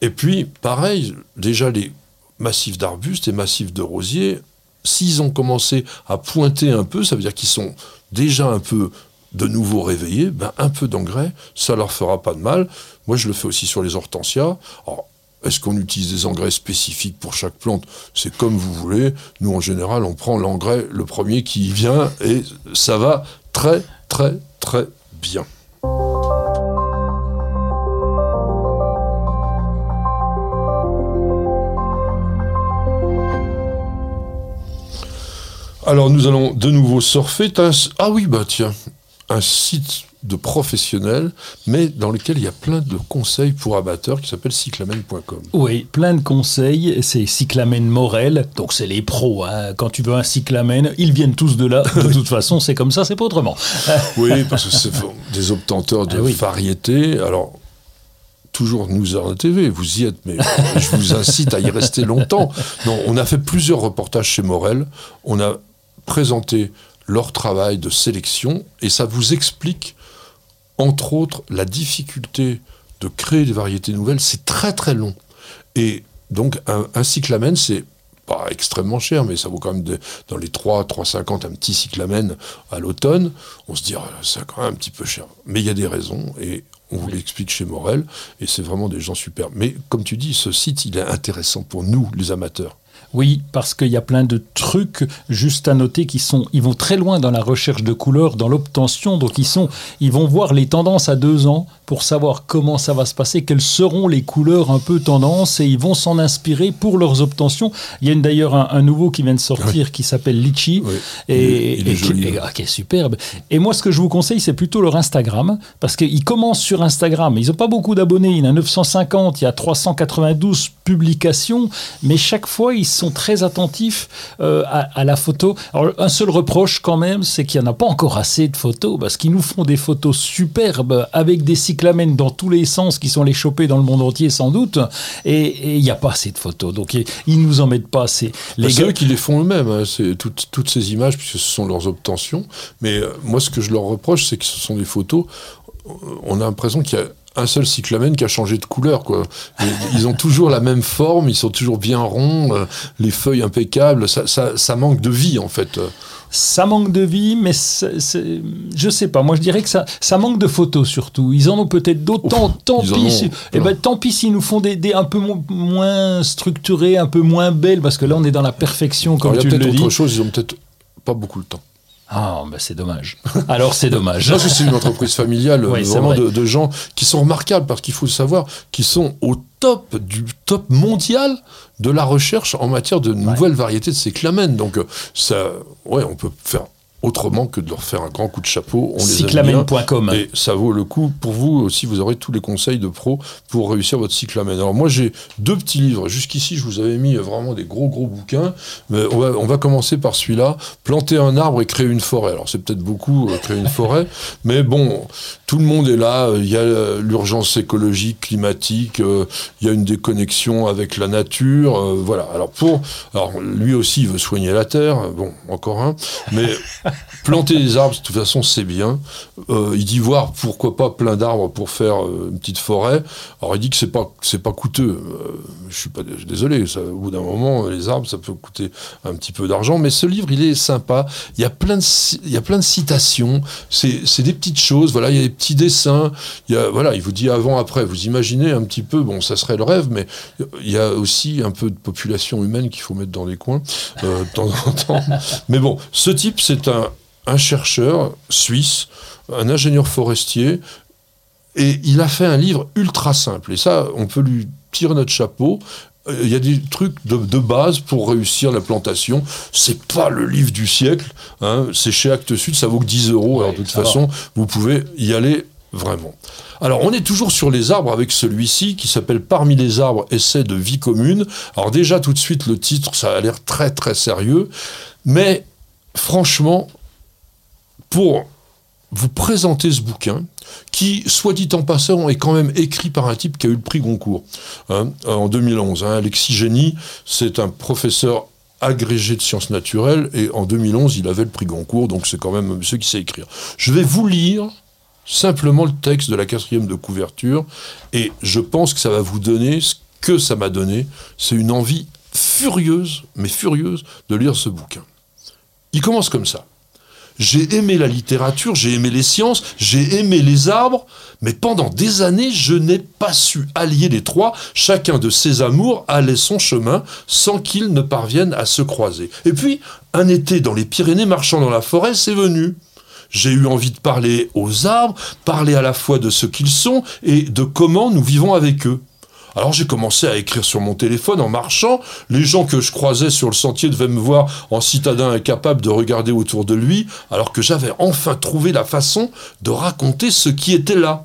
Et puis, pareil, déjà les massifs d'arbustes et massifs de rosiers, s'ils ont commencé à pointer un peu, ça veut dire qu'ils sont déjà un peu de nouveau réveillés, ben un peu d'engrais, ça leur fera pas de mal. Moi, je le fais aussi sur les hortensias. Alors, est-ce qu'on utilise des engrais spécifiques pour chaque plante? C'est comme vous voulez. Nous, en général, on prend l'engrais, le premier qui vient, et ça va très, très, très bien. Alors nous allons de nouveau surfer. Ah oui, bah tiens, un site de professionnels, mais dans lequel il y a plein de conseils pour amateurs qui s'appelle cyclamen.com. Oui, plein de conseils. C'est Cyclamen Morel, donc c'est les pros. hein. Quand tu veux un Cyclamen, ils viennent tous de là. De toute façon, c'est comme ça, c'est pas autrement. Oui, parce que c'est des obtenteurs de Ah oui. variété. Alors, toujours nous à la TV, vous y êtes, mais je vous incite à y rester longtemps. Non, on a fait plusieurs reportages chez Morel. On a présenté leur travail de sélection et ça vous explique, entre autres, la difficulté de créer des variétés nouvelles. C'est très très long. Et donc, un, cyclamen, c'est pas extrêmement cher, mais ça vaut quand même dans les 3, 3,50 un petit cyclamen à l'automne. On se dit, ah, c'est quand même un petit peu cher. Mais il y a des raisons, et on vous l'explique chez Morel, et c'est vraiment des gens super. Mais comme tu dis, ce site, il est intéressant pour nous, les amateurs. Oui, parce qu'il y a plein de trucs juste à noter qui sont, ils vont très loin dans la recherche de couleurs, dans l'obtention. Donc ils sont, ils vont voir les tendances à deux ans pour savoir comment ça va se passer, quelles seront les couleurs un peu tendances, et ils vont s'en inspirer pour leurs obtentions. Il y a d'ailleurs un, un nouveau qui vient de sortir qui s'appelle Litchi Oui. et, Il est- il est et- joli, et- hein. ah, qui est superbe. Et moi, ce que je vous conseille, c'est plutôt leur Instagram, parce qu'ils commencent sur Instagram. Ils n'ont pas beaucoup d'abonnés. Il y en a 950, il y a 392 publications, mais chaque fois, ils sont très attentifs euh, à, à la photo. Alors, un seul reproche quand même, c'est qu'il n'y en a pas encore assez de photos, parce qu'ils nous font des photos superbes avec des cyclamènes dans tous les sens qui sont les choper dans le monde entier sans doute, et et il n'y a pas assez de photos. Donc, ils- ils nous en mettent pas assez. Les c'est gars- eux qui les font eux-mêmes, hein, c'est toutes, toutes ces images, puisque ce sont leurs obtentions. Mais euh, moi, ce que je leur reproche, c'est que ce sont des photos. On a l'impression qu'il y a un seul cyclamen qui a changé de couleur. Quoi. Ils ont toujours la même forme, ils sont toujours bien ronds, euh, les feuilles impeccables. Ça, ça, ça manque de vie, en fait. Ça manque de vie, mais c'est- c'est- je sais pas. Moi, je dirais que ça, ça manque de photos surtout. Ils en ont peut-être d'autres. Tant, pis. si- eh ben, tant pis s'ils nous font des, des un peu mo- moins structurés, un peu moins belles, parce que là, on est dans la perfection, Alors, comme il y a tu le peut-être dis. autre chose, ils ont peut-être pas beaucoup le temps. Ah, ben c'est dommage. Alors, c'est dommage. Parce que c'est une entreprise familiale, Oui, euh, vraiment vrai. de, de gens qui sont remarquables, parce qu'il faut le savoir, qui sont au top du top mondial de la recherche en matière de nouvelles variétés de cyclamen. Donc, euh, ça, ouais, on peut faire autrement que de leur faire un grand coup de chapeau. On. Cyclamen.com. Et ça vaut le coup pour vous aussi, vous aurez tous les conseils de pro pour réussir votre cyclamen. Alors moi j'ai deux petits livres. Jusqu'ici je vous avais mis vraiment des gros gros bouquins. Mais on va, on va commencer par celui-là. Planter un arbre et créer une forêt. Alors c'est peut-être beaucoup euh, créer une forêt, mais bon, tout le monde est là. Il y a euh, l'urgence écologique, climatique. euh, Il y a une déconnexion avec la nature. euh, voilà. Alors pour, alors lui aussi il veut soigner la terre. Bon, encore un. Mais planter des arbres, de toute façon, c'est bien. Euh, il dit voir pourquoi pas plein d'arbres pour faire euh, une petite forêt. Alors il dit que c'est pas c'est pas coûteux. Euh, je suis pas je suis désolé. Ça, au bout d'un moment, les arbres, ça peut coûter un petit peu d'argent. Mais ce livre, il est sympa. Il y a plein de il y a plein de citations. C'est c'est des petites choses. Voilà, il y a des petits dessins. Il y a voilà, il vous dit avant après. Vous imaginez un petit peu. Bon, ça serait le rêve, mais il y a aussi un peu de population humaine qu'il faut mettre dans les coins euh, de temps en temps. Mais bon, ce type, c'est un, un chercheur suisse, un ingénieur forestier, et il a fait un livre ultra simple. Et ça, on peut lui tirer notre chapeau. Euh, Il y a des trucs de, de base pour réussir la plantation. C'est pas le livre du siècle. hein. C'est chez Actes Sud, ça vaut que 10 euros. Alors de toute va. façon, vous pouvez y aller vraiment. Alors on est toujours sur les arbres avec celui-ci qui s'appelle Parmi les arbres, essai de vie commune. Alors déjà tout de suite le titre, ça a l'air très très sérieux. Mais franchement, pour vous présenter ce bouquin, qui, soit dit en passant, est quand même écrit par un type qui a eu le prix Goncourt hein, en 2011. hein. Alexis Génie, c'est un professeur agrégé de sciences naturelles, et en 2011, il avait le prix Goncourt, donc c'est quand même monsieur qui sait écrire. Je vais vous lire simplement le texte de la quatrième de couverture, et je pense que ça va vous donner ce que ça m'a donné. C'est une envie furieuse, mais furieuse, de lire ce bouquin. Il commence comme ça. J'ai aimé la littérature, j'ai aimé les sciences, j'ai aimé les arbres, mais pendant des années, je n'ai pas su allier les trois. Chacun de ces amours allait son chemin sans qu'ils ne parviennent à se croiser. Et puis, un été dans les Pyrénées, marchant dans la forêt, c'est venu. J'ai eu envie de parler aux arbres, parler à la fois de ce qu'ils sont et de comment nous vivons avec eux. Alors j'ai commencé à écrire sur mon téléphone en marchant. Les gens que je croisais sur le sentier devaient me voir en citadin incapable de regarder autour de lui, alors que j'avais enfin trouvé la façon de raconter ce qui était là.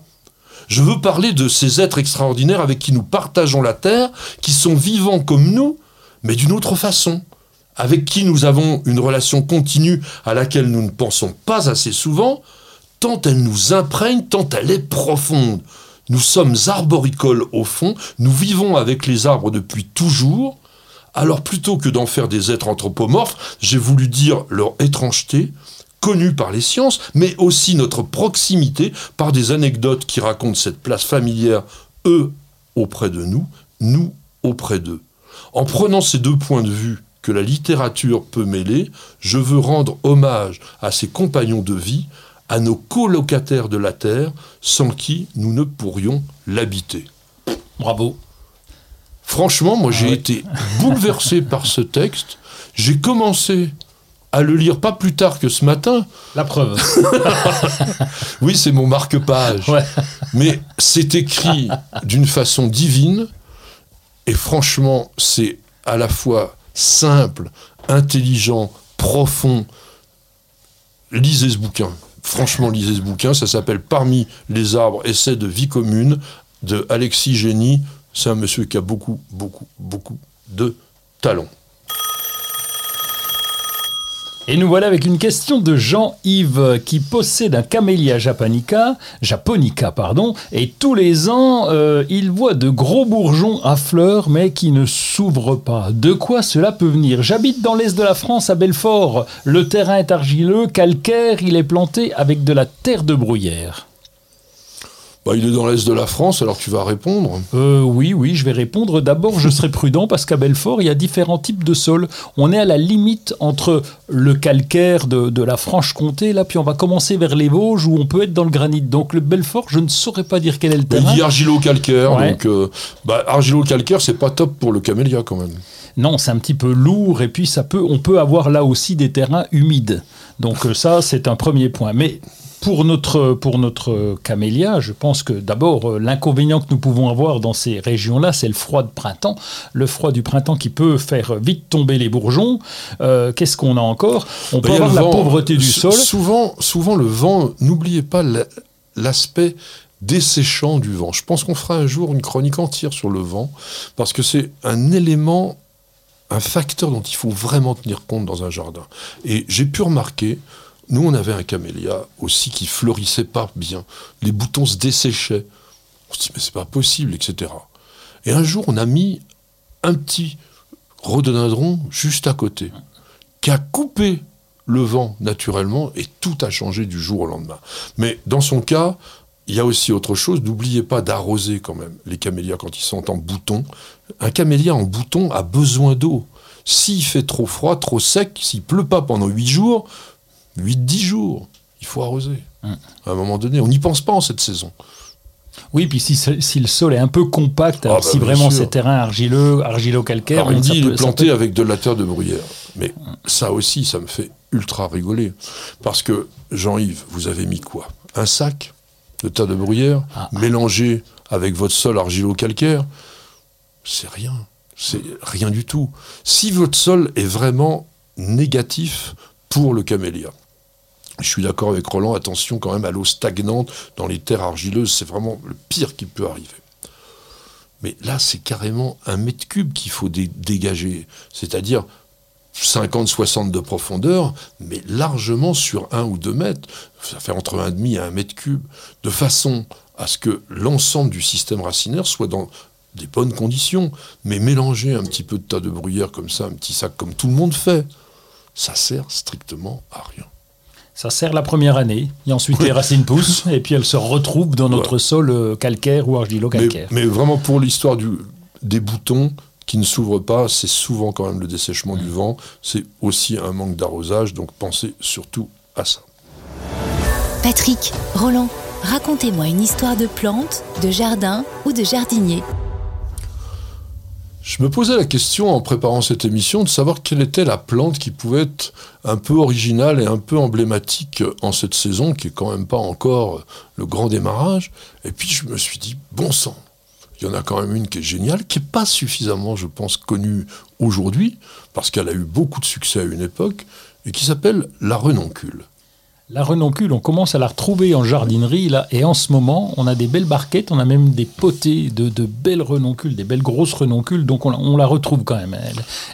Je veux parler de ces êtres extraordinaires avec qui nous partageons la Terre, qui sont vivants comme nous, mais d'une autre façon, avec qui nous avons une relation continue à laquelle nous ne pensons pas assez souvent, tant elle nous imprègne, tant elle est profonde. Nous sommes arboricoles au fond, nous vivons avec les arbres depuis toujours, alors plutôt que d'en faire des êtres anthropomorphes, j'ai voulu dire leur étrangeté, connue par les sciences, mais aussi notre proximité par des anecdotes qui racontent cette place familière, eux auprès de nous, nous auprès d'eux. En prenant ces deux points de vue que la littérature peut mêler, je veux rendre hommage à ces compagnons de vie, à nos colocataires de la Terre, sans qui nous ne pourrions l'habiter. Bravo. Franchement, moi j'ai été bouleversé par ce texte. J'ai commencé à le lire pas plus tard que ce matin. La preuve. Oui, c'est mon marque-page. Ouais. Mais c'est écrit d'une façon divine. Et franchement, c'est à la fois simple, intelligent, profond. Lisez ce bouquin. Franchement, lisez ce bouquin. Ça s'appelle Parmi les arbres, essais de vie commune de Alexis Génie. C'est un monsieur qui a beaucoup, beaucoup, beaucoup de talent. Et nous voilà avec une question de Jean-Yves qui possède un camélia japonica, japonica pardon, et tous les ans euh, il voit de gros bourgeons à fleurs mais qui ne s'ouvrent pas. De quoi cela peut venir? J'habite dans l'est de la France à Belfort. Le terrain est argileux, calcaire, il est planté avec de la terre de bruyère. Bah, il est dans l'est de la France, alors tu vas répondre. Euh, oui, oui, je vais répondre. D'abord, je serai prudent parce qu'à Belfort, il y a différents types de sols. On est à la limite entre le calcaire de, de la Franche-Comté, là, puis on va commencer vers les Vosges où on peut être dans le granit. Donc le Belfort, je ne saurais pas dire quel est le terrain. il dit argilo-calcaire, Ouais. donc euh, bah, argilo-calcaire, c'est pas top pour le camélia quand même. Non, c'est un petit peu lourd et puis ça peut, on peut avoir là aussi des terrains humides. Donc ça, c'est un premier point. Mais pour notre, pour notre camélia, je pense que d'abord, euh, l'inconvénient que nous pouvons avoir dans ces régions-là, c'est le froid de printemps. Le froid du printemps qui peut faire vite tomber les bourgeons. Euh, Qu'est-ce qu'on a encore? On Bah, peut avoir la vent. pauvreté du sol. Souvent, souvent le vent, n'oubliez pas la- l'aspect desséchant du vent. Je pense qu'on fera un jour une chronique entière sur le vent, parce que c'est un élément, un facteur dont il faut vraiment tenir compte dans un jardin. Et j'ai pu remarquer, nous on avait un camélia aussi qui fleurissait pas bien, les boutons se desséchaient. On se dit mais c'est pas possible, etc. Et un jour on a mis un petit rhododendron juste à côté, qui a coupé le vent naturellement et tout a changé du jour au lendemain. Mais dans son cas, il y a aussi autre chose. N'oubliez pas d'arroser quand même les camélias quand ils sont en bouton. Un camélia en bouton a besoin d'eau. S'il fait trop froid, trop sec, s'il pleut pas pendant 8 jours, 8-10 jours, il faut arroser. Hum. À un moment donné, on n'y pense pas en cette saison. Oui, puis si, si le sol est un peu compact, alors Ah bah, si bien vraiment c'est terrain argileux, argilo-calcaire, ça dit il est ça planté peut- avec de la terre de bruyère. Mais ça aussi, ça me fait ultra rigoler. Parce que, Jean-Yves, vous avez mis quoi? Un sac de terre de bruyère Ah. mélangé avec votre sol argilo-calcaire C'est rien. C'est rien du tout. Si votre sol est vraiment négatif pour le camélia, je suis d'accord avec Roland, attention quand même à l'eau stagnante dans les terres argileuses, c'est vraiment le pire qui peut arriver. Mais là, c'est carrément un mètre cube qu'il faut dé- dégager, c'est-à-dire 50-60 de profondeur, mais largement sur un ou deux mètres. Ça fait entre un demi et un mètre cube, de façon à ce que l'ensemble du système racinaire soit dans des bonnes conditions. Mais mélanger un petit peu de tas de bruyère comme ça, un petit sac comme tout le monde fait, ça sert strictement à rien. Ça sert la première année, et ensuite les racines poussent, et puis elles se retrouvent dans notre sol euh, calcaire ou argilo-calcaire. mais vraiment pour l'histoire du- des boutons qui ne s'ouvrent pas, c'est souvent quand même le dessèchement du vent, c'est aussi un manque d'arrosage, donc pensez surtout à ça. Patrick, Roland, racontez-moi une histoire de plante, de jardin ou de jardinier. Je me posais la question en préparant cette émission de savoir quelle était la plante qui pouvait être un peu originale et un peu emblématique en cette saison, qui est quand même pas encore le grand démarrage. Et puis je me suis dit, bon sang, il y en a quand même une qui est géniale, qui n'est pas suffisamment, je pense, connue aujourd'hui, parce qu'elle a eu beaucoup de succès à une époque, et qui s'appelle la renoncule. La renoncule, on commence à la retrouver en jardinerie là, et en ce moment, on a des belles barquettes, on a même des potées de, de belles renoncules, des belles grosses renoncules, donc on, la- retrouve quand même.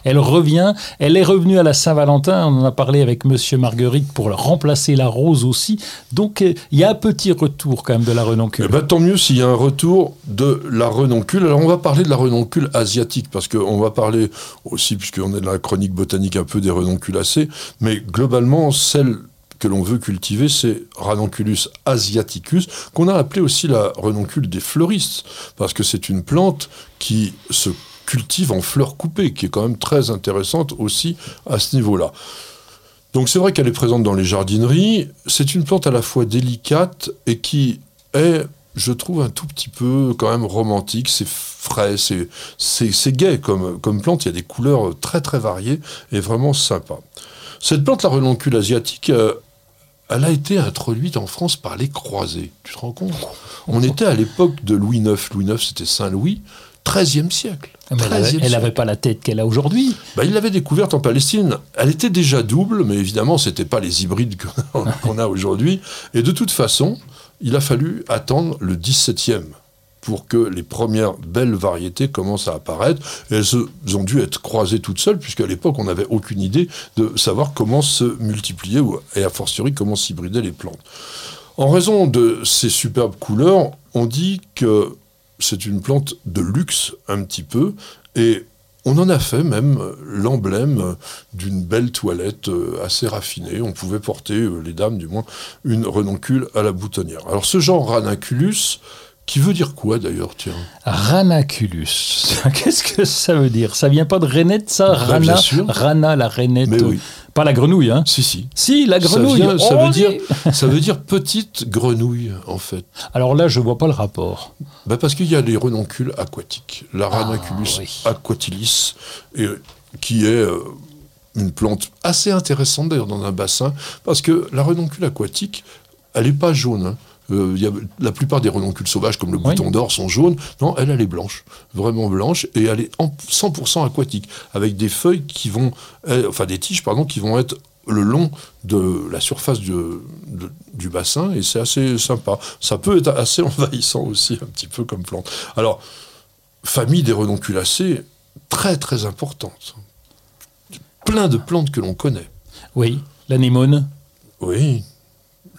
Elle, revient, elle est revenue à la Saint-Valentin, on en a parlé avec Monsieur Marguerite pour remplacer la rose aussi, donc euh, il y a un petit retour quand même de la renoncule. Eh ben, tant mieux s'il y a un retour de la renoncule. Alors on va parler de la renoncule asiatique, parce qu'on va parler aussi, puisqu'on est dans la chronique botanique un peu des renonculacées, mais globalement, celle que l'on veut cultiver, c'est Ranunculus asiaticus, qu'on a appelé aussi la renoncule des fleuristes, parce que c'est une plante qui se cultive en fleurs coupées, qui est quand même très intéressante aussi à ce niveau-là. Donc c'est vrai qu'elle est présente dans les jardineries. C'est une plante à la fois délicate et qui est, je trouve, un tout petit peu quand même romantique. C'est frais, c'est, c'est, gai comme, comme plante. Il y a des couleurs très très variées et vraiment sympa. Cette plante, la renoncule asiatique, euh, elle a été introduite en France par les croisés. Tu te rends compte? On était à l'époque de Louis IX. Louis IX, c'était Saint-Louis, 13e siècle. Mais elle 13e avait- elle siècle. n'avait pas la tête qu'elle a aujourd'hui. Bah, il l'avait découverte en Palestine. Elle était déjà double, mais évidemment, c'était pas les hybrides qu'on qu'on a aujourd'hui. Et de toute façon, il a fallu attendre le 17e pour que les premières belles variétés commencent à apparaître. Elles ont dû être croisées toutes seules, puisqu'à l'époque, on n'avait aucune idée de savoir comment se multiplier, et a fortiori comment s'hybrider les plantes. En raison de ces superbes couleurs, on dit que c'est une plante de luxe un petit peu, et on en a fait même l'emblème d'une belle toilette euh, assez raffinée. On pouvait porter, euh, les dames du moins, une renoncule à la boutonnière. Alors ce genre Ranunculus, qui veut dire quoi d'ailleurs, tiens Ranaculus. Qu'est-ce que ça veut dire? Ça vient pas de rainette, ça? Bah, Rana, bien sûr. Rana, la rainette. Mais oui. Pas la grenouille, hein? Si, si. Si, la Ça, grenouille. vient- ça Oh, veut dire, oui. ça veut dire petite grenouille, en fait. Alors là, je vois pas le rapport. Bah parce qu'il y a les renoncules aquatiques. La Ranunculus Ah, oui. aquatilis, et, qui est euh, une plante assez intéressante d'ailleurs dans un bassin, parce que la renoncule aquatique, elle n'est pas jaune. hein. Euh, il y a, la plupart des renoncules sauvages, comme le Oui. bouton d'or, sont jaunes. Non, elle, elle est blanche, vraiment blanche, et elle est en 100% aquatique, avec des feuilles qui vont, euh, enfin des tiges, pardon, qui vont être le long de la surface du, de- du bassin, et c'est assez sympa. Ça peut être assez envahissant aussi, un petit peu comme plante. Alors, famille des renonculacées, très très importante. Plein de plantes que l'on connaît. Oui, l'anémone. Oui.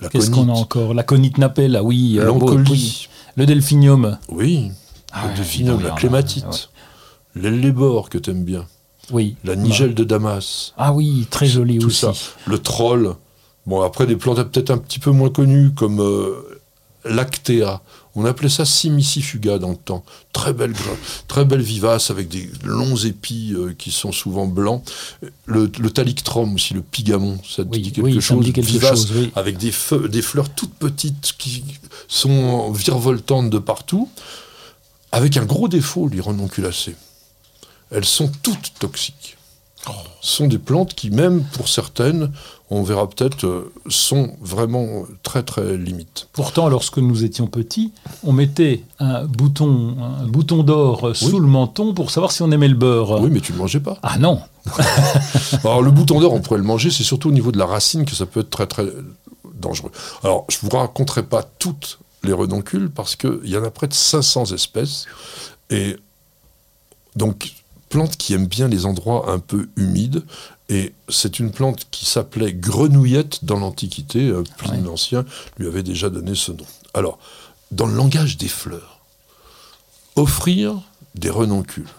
Qu'est-ce qu'on a encore La conite napelle, ah oui. euh, L'encolie. Le delphinium. Oui. Ah le ouais, oui, la clématite. L'ellébore que t'aimes bien. Oui. La nigelle de Damas. Ah oui, très joli tout aussi. ça. Le troll. Bon, après, des plantes peut-être un petit peu moins connues, comme euh, l'Actea. On appelait ça simicifuga dans le temps. Très belle, très belle vivace, avec des longs épis euh, qui sont souvent blancs. Le, le talictrum aussi, le pigamon, ça te Oui, dit quelque oui, chose dit quelque vivace, chose, oui. avec des, fleurs toutes petites qui sont virevoltantes de partout, avec un gros défaut, les renonculacées. Elles sont toutes toxiques. Sont des plantes qui, même pour certaines, on verra peut-être, euh, sont vraiment très très limites. Pourtant, lorsque nous étions petits, on mettait un bouton, un bouton d'or euh, sous le menton pour savoir si on aimait le beurre. Oui, mais tu ne le mangeais pas. Ah non Alors le bouton d'or, on pourrait le manger, c'est surtout au niveau de la racine que ça peut être très très dangereux. Alors je ne vous raconterai pas toutes les redoncules parce qu'il y en a près de 500 espèces. Et donc, plante qui aime bien les endroits un peu humides. Et c'est une plante qui s'appelait grenouillette dans l'Antiquité. Pline Ouais. l'Ancien lui avait déjà donné ce nom. Alors, dans le langage des fleurs, offrir des renoncules,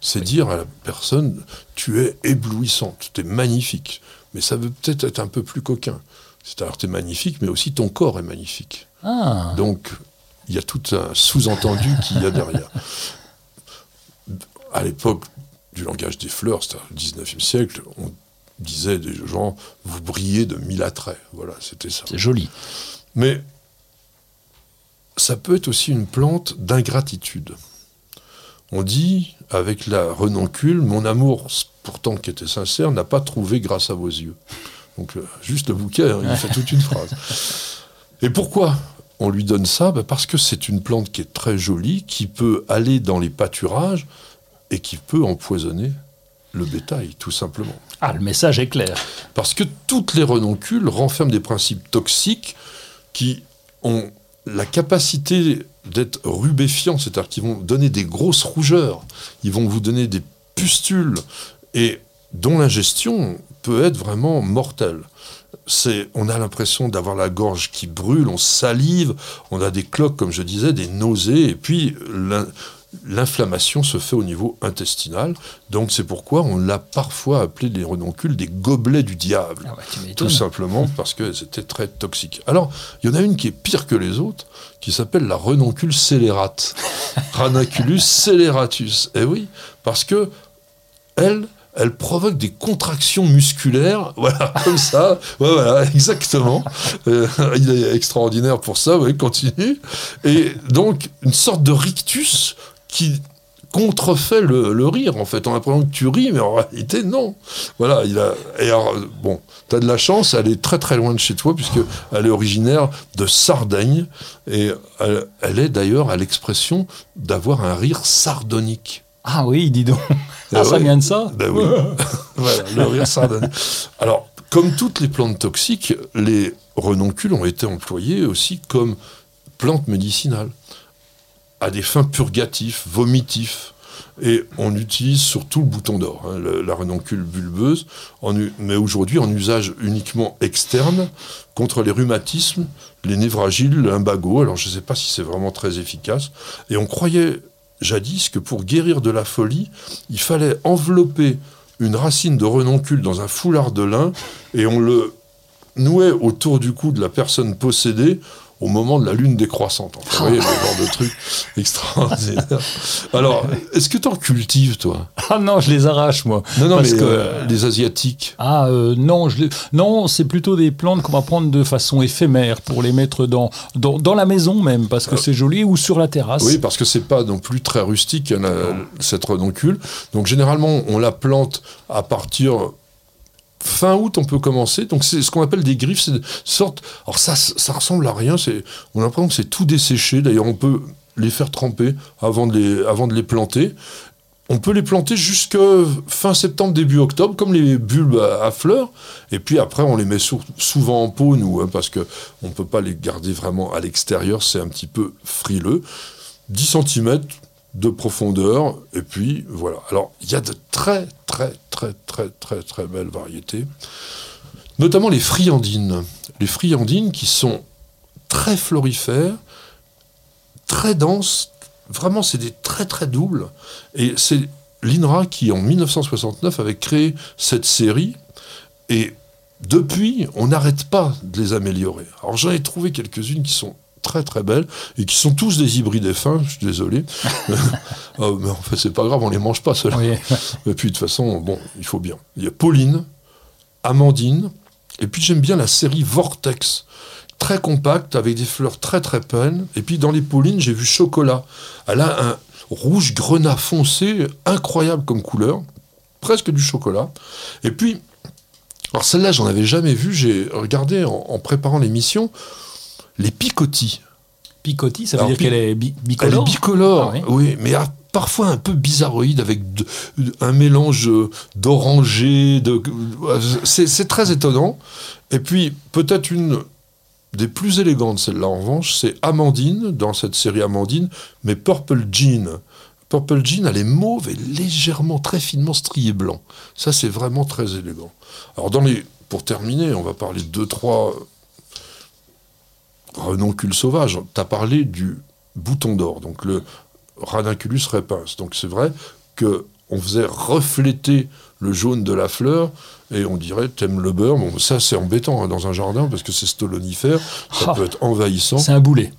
c'est dire à la personne, tu es éblouissante, tu es magnifique. Mais ça veut peut-être être un peu plus coquin. C'est-à-dire, tu es magnifique, mais aussi ton corps est magnifique. Ah Donc, il y a tout un sous-entendu qu'il y a derrière. À l'époque du langage des fleurs, c'est-à-dire le 19e siècle, on disait des gens, vous brillez de mille attraits. Voilà, c'était ça. C'est joli. Mais ça peut être aussi une plante d'ingratitude. On dit, avec la renoncule, mon amour, pourtant qui était sincère, n'a pas trouvé grâce à vos yeux. Donc, euh, juste le bouquet, hein, il fait toute une phrase. Et pourquoi on lui donne ça? Bah, Parce que c'est une plante qui est très jolie, qui peut aller dans les pâturages et qui peut empoisonner le bétail, tout simplement. Ah, le message est clair. Parce que toutes les renoncules renferment des principes toxiques qui ont la capacité d'être rubéfiants, c'est-à-dire qu'ils vont donner des grosses rougeurs, ils vont vous donner des pustules, et dont l'ingestion peut être vraiment mortelle. C'est, on a l'impression d'avoir la gorge qui brûle, on salive, on a des cloques, comme je disais, des nausées, et puis l'inflammation se fait au niveau intestinal. Donc c'est pourquoi on l'a parfois appelé les renoncules des gobelets du diable. Ah ouais, tout simplement parce que c'était très toxique. Alors, il y en a une qui est pire que les autres, qui s'appelle la renoncule scélérate. Ranaculus scélératus. Eh oui, parce que elle, elle provoque des contractions musculaires, voilà, comme ça, ouais, voilà, exactement. Euh, il est extraordinaire pour ça, oui, continue. Et donc, une sorte de rictus qui contrefait le, rire, en fait. On a l'impression que tu ris, mais en réalité, non. Voilà, il a. Et alors, bon, tu as de la chance, elle est très très loin de chez toi, puisqu'elle est originaire de Sardaigne, et elle est d'ailleurs à l'expression d'avoir un rire sardonique. Ah oui, dis donc. Ah, ça vient de ça Ben oui. voilà, le rire sardonique. Alors, comme toutes les plantes toxiques, les renoncules ont été employés aussi comme plantes médicinales, à des fins purgatives, vomitifs. Et on utilise surtout le bouton d'or, hein, la renoncule bulbeuse, mais aujourd'hui en usage uniquement externe contre les rhumatismes, les névragiles, le lumbago. Alors je ne sais pas si c'est vraiment très efficace. Et on croyait jadis que pour guérir de la folie, il fallait envelopper une racine de renoncule dans un foulard de lin et on le nouait autour du cou de la personne possédée au moment de la lune décroissante. Vous voyez, le genre de truc extraordinaire. Alors, est-ce que tu en cultives, toi? Ah non, je les arrache, moi. Non, non, parce mais que... Euh, les asiatiques Ah euh, non, je non c'est plutôt des plantes qu'on va prendre de façon éphémère pour les mettre dans, dans, la maison même, parce que euh, c'est joli, ou sur la terrasse. Oui, parce que c'est pas non plus très rustique, cette renoncule. Donc, généralement, on la plante à partir fin août, on peut commencer. Donc, c'est ce qu'on appelle des griffes. C'est sorte. Alors, ça, ça ressemble à rien. On a l'impression que c'est tout desséché. D'ailleurs, on peut les faire tremper avant de les, planter. On peut les planter jusque fin septembre, début octobre, comme les bulbes à, fleurs. Et puis après, on les met souvent en pot, nous, hein, parce qu'on ne peut pas les garder vraiment à l'extérieur. C'est un petit peu frileux. 10 cm, de profondeur, et puis voilà. Alors, il y a de très, très, très, très, très, très belles variétés, notamment les friandines. Les friandines qui sont très florifères, très denses, vraiment, c'est des très, très doubles, et c'est l'INRA qui, en 1969, avait créé cette série, et depuis, on n'arrête pas de les améliorer. Alors, j'en ai trouvé quelques-unes qui sont très très belles et qui sont tous des hybrides F1, je suis désolé. Euh, mais en fait, c'est pas grave, on les mange pas ceux-là. Et puis de toute façon, bon, il faut bien. Il y a Pauline, Amandine, et puis j'aime bien la série Vortex, très compacte, avec des fleurs très très pleines. Et puis dans les Paulines, j'ai vu Chocolat. Elle a un rouge grenat foncé, incroyable comme couleur, presque du chocolat. Et puis, alors celle-là, j'en avais jamais vu, j'ai regardé en préparant l'émission les picotis. Picotis, ça veut dire qu'elle est bicolore Elle est bicolore, ah oui. mais parfois un peu bizarroïde, avec un mélange d'orangé. De, c'est très étonnant. Et puis, peut-être une des plus élégantes, celle-là en revanche, c'est Amandine, dans cette série Amandine, mais Purple Jean. Purple Jean, elle est mauve et légèrement, très finement striée blanc. Ça, c'est vraiment très élégant. Alors, dans les, pour terminer, on va parler de deux, trois renoncule sauvage. Tu as parlé du bouton d'or, donc le Ranunculus repens. Donc c'est vrai que on faisait refléter le jaune de la fleur et on dirait t'aimes le beurre. Bon, ça c'est embêtant hein, dans un jardin parce que c'est stolonifère, ça ah. peut être envahissant. C'est un boulet.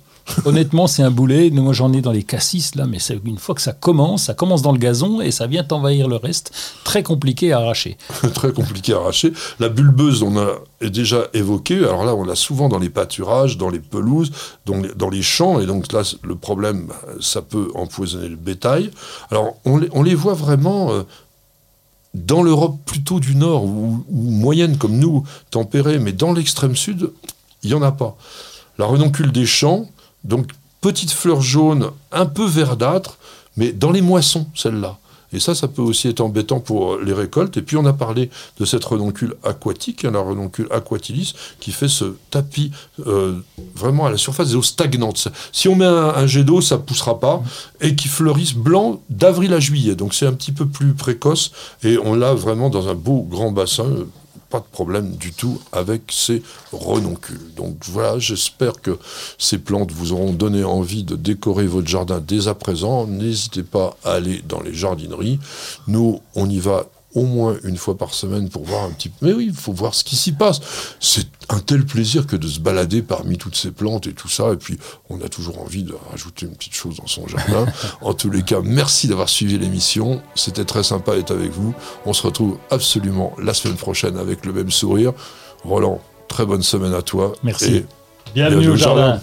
Honnêtement, c'est un boulet. Moi, j'en ai dans les cassis, là, mais une fois que ça commence, ça commence dans le gazon et ça vient envahir le reste. Très compliqué à arracher. Très compliqué à arracher. La bulbeuse, on a déjà évoqué. Alors là, on l'a souvent dans les pâturages, dans les pelouses, dans les, champs. Et donc là, le problème, ça peut empoisonner le bétail. Alors, on les, voit vraiment. Euh, dans l'Europe plutôt du Nord, ou, ou moyenne comme nous, tempérée, mais dans l'extrême sud, il n'y en a pas. la renoncule des champs, donc petite fleur jaune, un peu verdâtre, mais dans les moissons, celle-là. Et ça, ça peut aussi être embêtant pour les récoltes. Et puis on a parlé de cette renoncule aquatique, hein, la renoncule aquatilis, qui fait ce tapis euh, vraiment à la surface des eaux stagnantes. Si on met un, jet d'eau, ça poussera pas, et qui fleurissent blanc d'avril à juillet. Donc c'est un petit peu plus précoce, et on l'a vraiment dans un beau grand bassin pas de problème du tout avec ces renoncules. Donc voilà, j'espère que ces plantes vous auront donné envie de décorer votre jardin dès à présent. N'hésitez pas à aller dans les jardineries. Nous, on y va au moins une fois par semaine pour voir un petit peu. Mais oui, il faut voir ce qui s'y passe. C'est un tel plaisir que de se balader parmi toutes ces plantes et tout ça. Et puis, on a toujours envie de rajouter une petite chose dans son jardin. en tous les cas, merci d'avoir suivi l'émission. C'était très sympa d'être avec vous. On se retrouve absolument la semaine prochaine avec le même sourire. Roland, très bonne semaine à toi. Merci. bienvenue, au jardin.